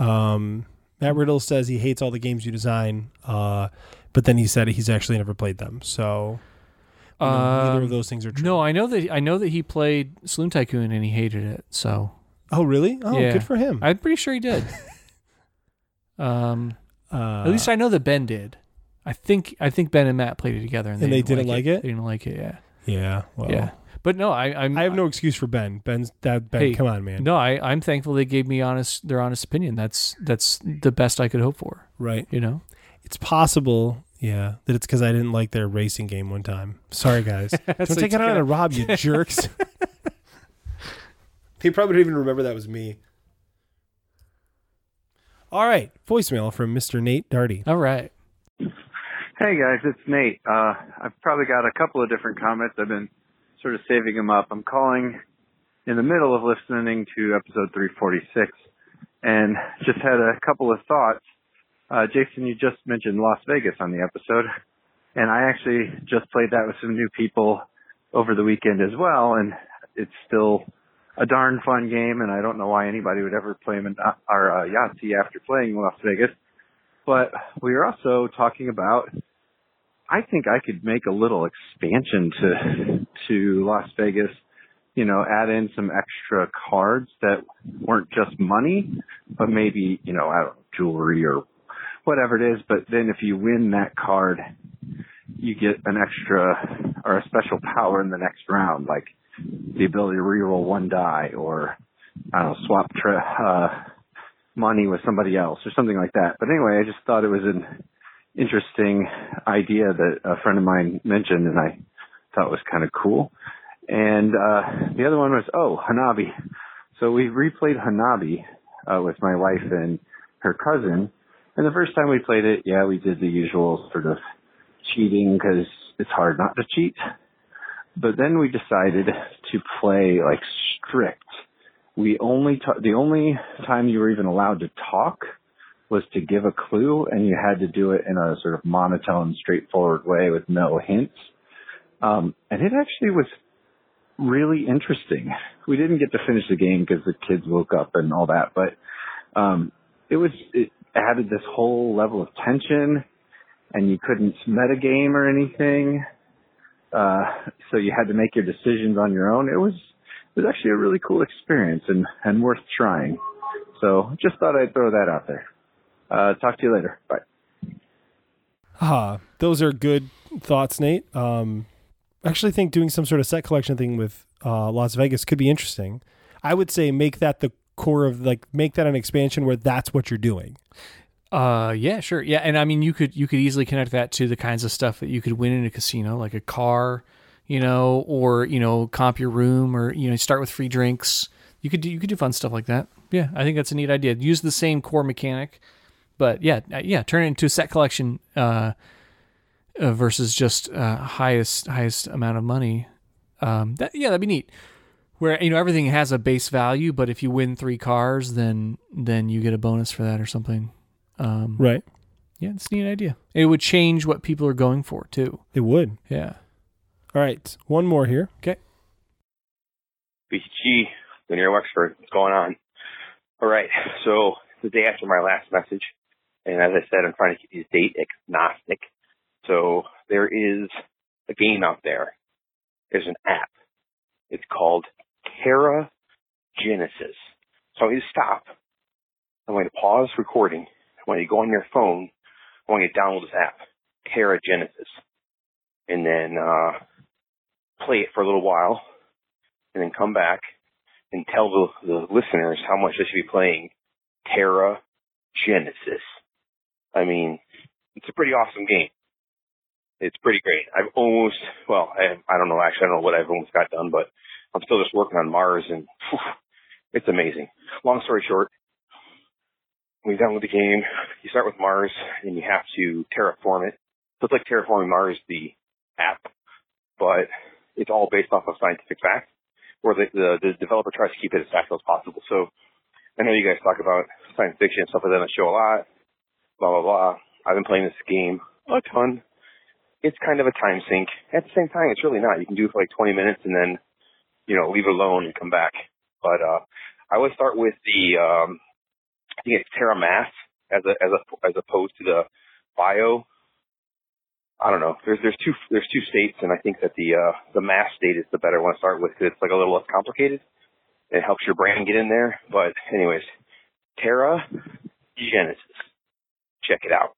Speaker 4: Um, Matt Riddle says he hates all the games you design, uh, but then he said he's actually never played them. So you know, neither
Speaker 3: Um,
Speaker 4: of those things are true.
Speaker 3: No, I know that I know that he played Saloon Tycoon and he hated it. So
Speaker 4: Oh, really? Oh,
Speaker 3: Yeah.
Speaker 4: good for him.
Speaker 3: I'm pretty sure he did. *laughs* um,
Speaker 4: uh,
Speaker 3: at least I know that Ben did. I think I think Ben and Matt played it together, and,
Speaker 4: And they didn't like it?
Speaker 3: They didn't like it. Yeah,
Speaker 4: yeah. Well,
Speaker 3: yeah. But no, I I'm,
Speaker 4: I have no excuse for Ben. Ben's that Ben.
Speaker 3: Hey,
Speaker 4: come on, man.
Speaker 3: No, I I'm thankful they gave me honest their honest opinion. That's that's the best I could hope for.
Speaker 4: Right.
Speaker 3: You know.
Speaker 4: It's possible. Yeah, that it's because I didn't like their racing game one time. Sorry, guys. *laughs* Don't
Speaker 3: So
Speaker 4: take it out
Speaker 3: gotta-
Speaker 4: on Rob, you *laughs* jerks. they probably don't even remember that was me. All right, voicemail from Mr. Nate Darty.
Speaker 3: All right.
Speaker 5: Hey guys, it's Nate. Uh, I've probably got a couple of different comments. I've been sort of saving them up. I'm calling in the middle of listening to episode 346 and just had a couple of thoughts. Uh, Jason, you just mentioned Las Vegas on the episode and I actually just played that with some new people over the weekend as well and it's still a darn fun game, and I don't know why anybody would ever play Mon- or uh, Yahtzee after playing Las Vegas. But we were also talking about. I think I could make a little expansion to to Las Vegas. You know, add in some extra cards that weren't just money, but maybe you know, I don't know, jewelry or whatever it is. But then if you win that card, you get an extra or a special power in the next round, like the ability to reroll one die or I don't know, swap tra- uh, money with somebody else or something like that. But anyway, I just thought it was an interesting idea that a friend of mine mentioned and I thought was kind of cool. And, uh, the other one was, oh, Hanabi. So we replayed Hanabi, uh, with my wife and her cousin. And the first time we played it, yeah, we did the usual sort of cheating because it's hard not to cheat. But then we decided to play like strict. We only ta- the only time you were even allowed to talk was to give a clue, and you had to do it in a sort of monotone, straightforward way with no hints. Um, and it actually was really interesting. We didn't get to finish the game because the kids woke up and all that, but um, it was it added this whole level of tension, and you couldn't metagame or anything. Uh, so you had to make your decisions on your own. It was it was actually a really cool experience and and worth trying. So just thought I'd throw that out there. Uh, talk to you later. Bye.
Speaker 4: Ah, those are good thoughts, Nate. Um, I actually think doing some sort of set collection thing with uh, Las Vegas could be interesting. I would say make that the core of like make that an expansion where that's what you're doing.
Speaker 3: Uh, yeah, sure, yeah, and I mean, you could you could easily connect that to the kinds of stuff that you could win in a casino, like a car, you know, or you know, comp your room, or you know, start with free drinks. You could do you could do fun stuff like that. Yeah, I think that's a neat idea. Use the same core mechanic, but yeah, uh, yeah, turn it into a set collection uh, uh, versus just uh, highest highest amount of money. Um, that yeah, that'd be neat. Where you know everything has a base value, but if you win three cars, then then you get a bonus for that or something. Um,
Speaker 4: Right.
Speaker 3: yeah, it's a neat idea. It would change what people are going for too.
Speaker 4: It would.
Speaker 3: Yeah.
Speaker 4: All right. One more here.
Speaker 3: Okay.
Speaker 6: BTG, Linear Wexford, what's going on? All right, so the day after my last message, and as I said, I'm trying to keep these date agnostic. So there is a game out there. There's an app. It's called Terra Genesis. So I want you to stop. I want you to pause recording. I want you to go on your phone. I want you to download this app, Terra Genesis, and then uh, play it for a little while and then come back and tell the, the listeners how much they should be playing Terra Genesis. I mean, it's a pretty awesome game. It's pretty great. I've almost, well, I, I don't know, actually, I don't know what I've almost got done, but I'm still just working on Mars and whew, it's amazing. Long story short, when you download the game, you start with Mars and you have to terraform it. So it's like terraforming Mars, the app, but it's all based off of scientific facts, where the, the, the developer tries to keep it as factual as possible. So I know you guys talk about science fiction and stuff like that on the show a lot, blah, blah, blah. I've been playing this game a ton. It's kind of a time sink. At the same time, it's really not. You can do it for like 20 minutes and then, you know, leave it alone and come back. But, uh, I would start with the, um, I think it's Terra Mass as a, as a, as opposed to the bio I don't know. There's there's two there's two states, and I think that the uh, the mass state is the better one to start with because it's like a little less complicated. It helps your brain get in there. But anyways, Terra Genesis, check it out.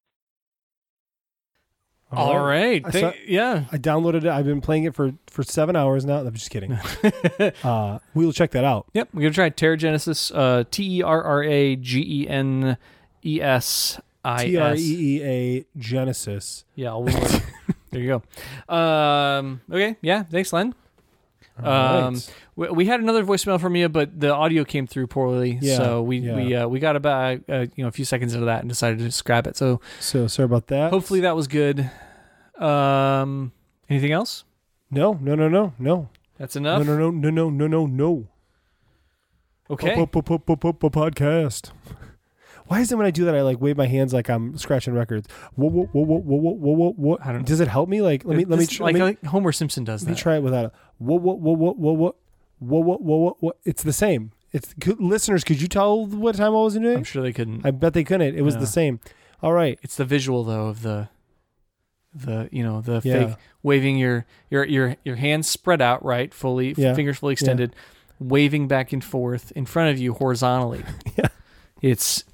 Speaker 3: All right.
Speaker 4: I
Speaker 3: Th-
Speaker 4: saw-
Speaker 3: yeah.
Speaker 4: I downloaded it. I've been playing it for for seven hours now. I'm just kidding. *laughs* uh, we will check that out.
Speaker 3: Yep. We're gonna try Terra Genesis. Uh, T E R R A G E N E S I
Speaker 4: T R
Speaker 3: S.
Speaker 4: E E A Genesis.
Speaker 3: Yeah. all one *laughs* there you go. Um, okay. Yeah. Thanks, Len. Um,
Speaker 4: right.
Speaker 3: we, we had another voicemail from you, but the audio came through poorly,
Speaker 4: Yeah,
Speaker 3: so we
Speaker 4: yeah.
Speaker 3: we uh, we got about uh, you know a few seconds into that and decided to scrap it. So
Speaker 4: So sorry about that.
Speaker 3: hopefully that was good. Um, anything else?
Speaker 4: no, no, no, no, no,
Speaker 3: That's
Speaker 4: no,
Speaker 3: enough.
Speaker 4: no, no, no, no, no, no, no.
Speaker 3: Okay.
Speaker 4: Po- po- Podcast. Why is it when I do that I like wave my hands like I'm scratching records? What what what what what what what what?
Speaker 3: I don't- know.
Speaker 4: Does it help me? Like let me let me try,
Speaker 3: like,
Speaker 4: let me,
Speaker 3: like Homer Simpson does
Speaker 4: let me
Speaker 3: that.
Speaker 4: try it without a what what what what what what Whoa, whoa, whoa, whoa, whoa. It's the same. It's could, listeners. Could you tell what time I was doing?
Speaker 3: I'm sure they couldn't.
Speaker 4: I bet they couldn't. It was
Speaker 3: Yeah.
Speaker 4: the same. All right.
Speaker 3: It's the visual though of the the you know the
Speaker 4: Yeah.
Speaker 3: fake waving your your your your hands spread out right fully
Speaker 4: Yeah.
Speaker 3: fingers fully extended waving back and forth in front of you horizontally
Speaker 4: Yeah.
Speaker 3: it's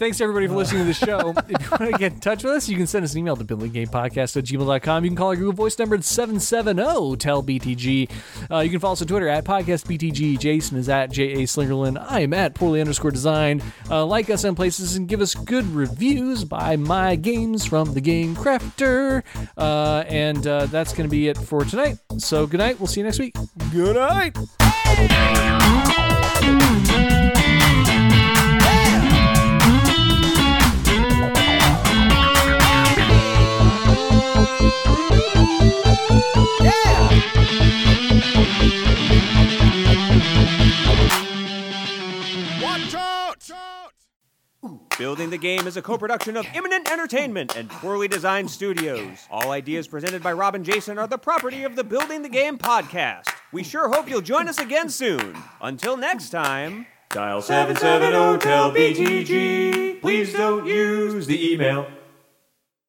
Speaker 3: Thanks everybody for listening to the show. *laughs* if you want to get in touch with us, you can send us an email to buildinggamepodcast at gmail.com. You can call our Google Voice number at 770-TELL-BTG. Uh, you can follow us on Twitter at podcastbtg. Jason is at J.A. Slingerland. I am at poorly underscore design. Uh, like us on places and give us good reviews. Buy my games from the Game Crafter. Uh, and uh, that's going to be it for tonight. So good night. We'll see you next week.
Speaker 4: Good night.
Speaker 7: Building the Game is a co production of Imminent Entertainment and Poorly Designed Studios. All ideas presented by Rob and Jason are the property of the Building the Game podcast. We sure hope you'll join us again soon. Until next time, dial 770 tell BTG. Please don't use the email.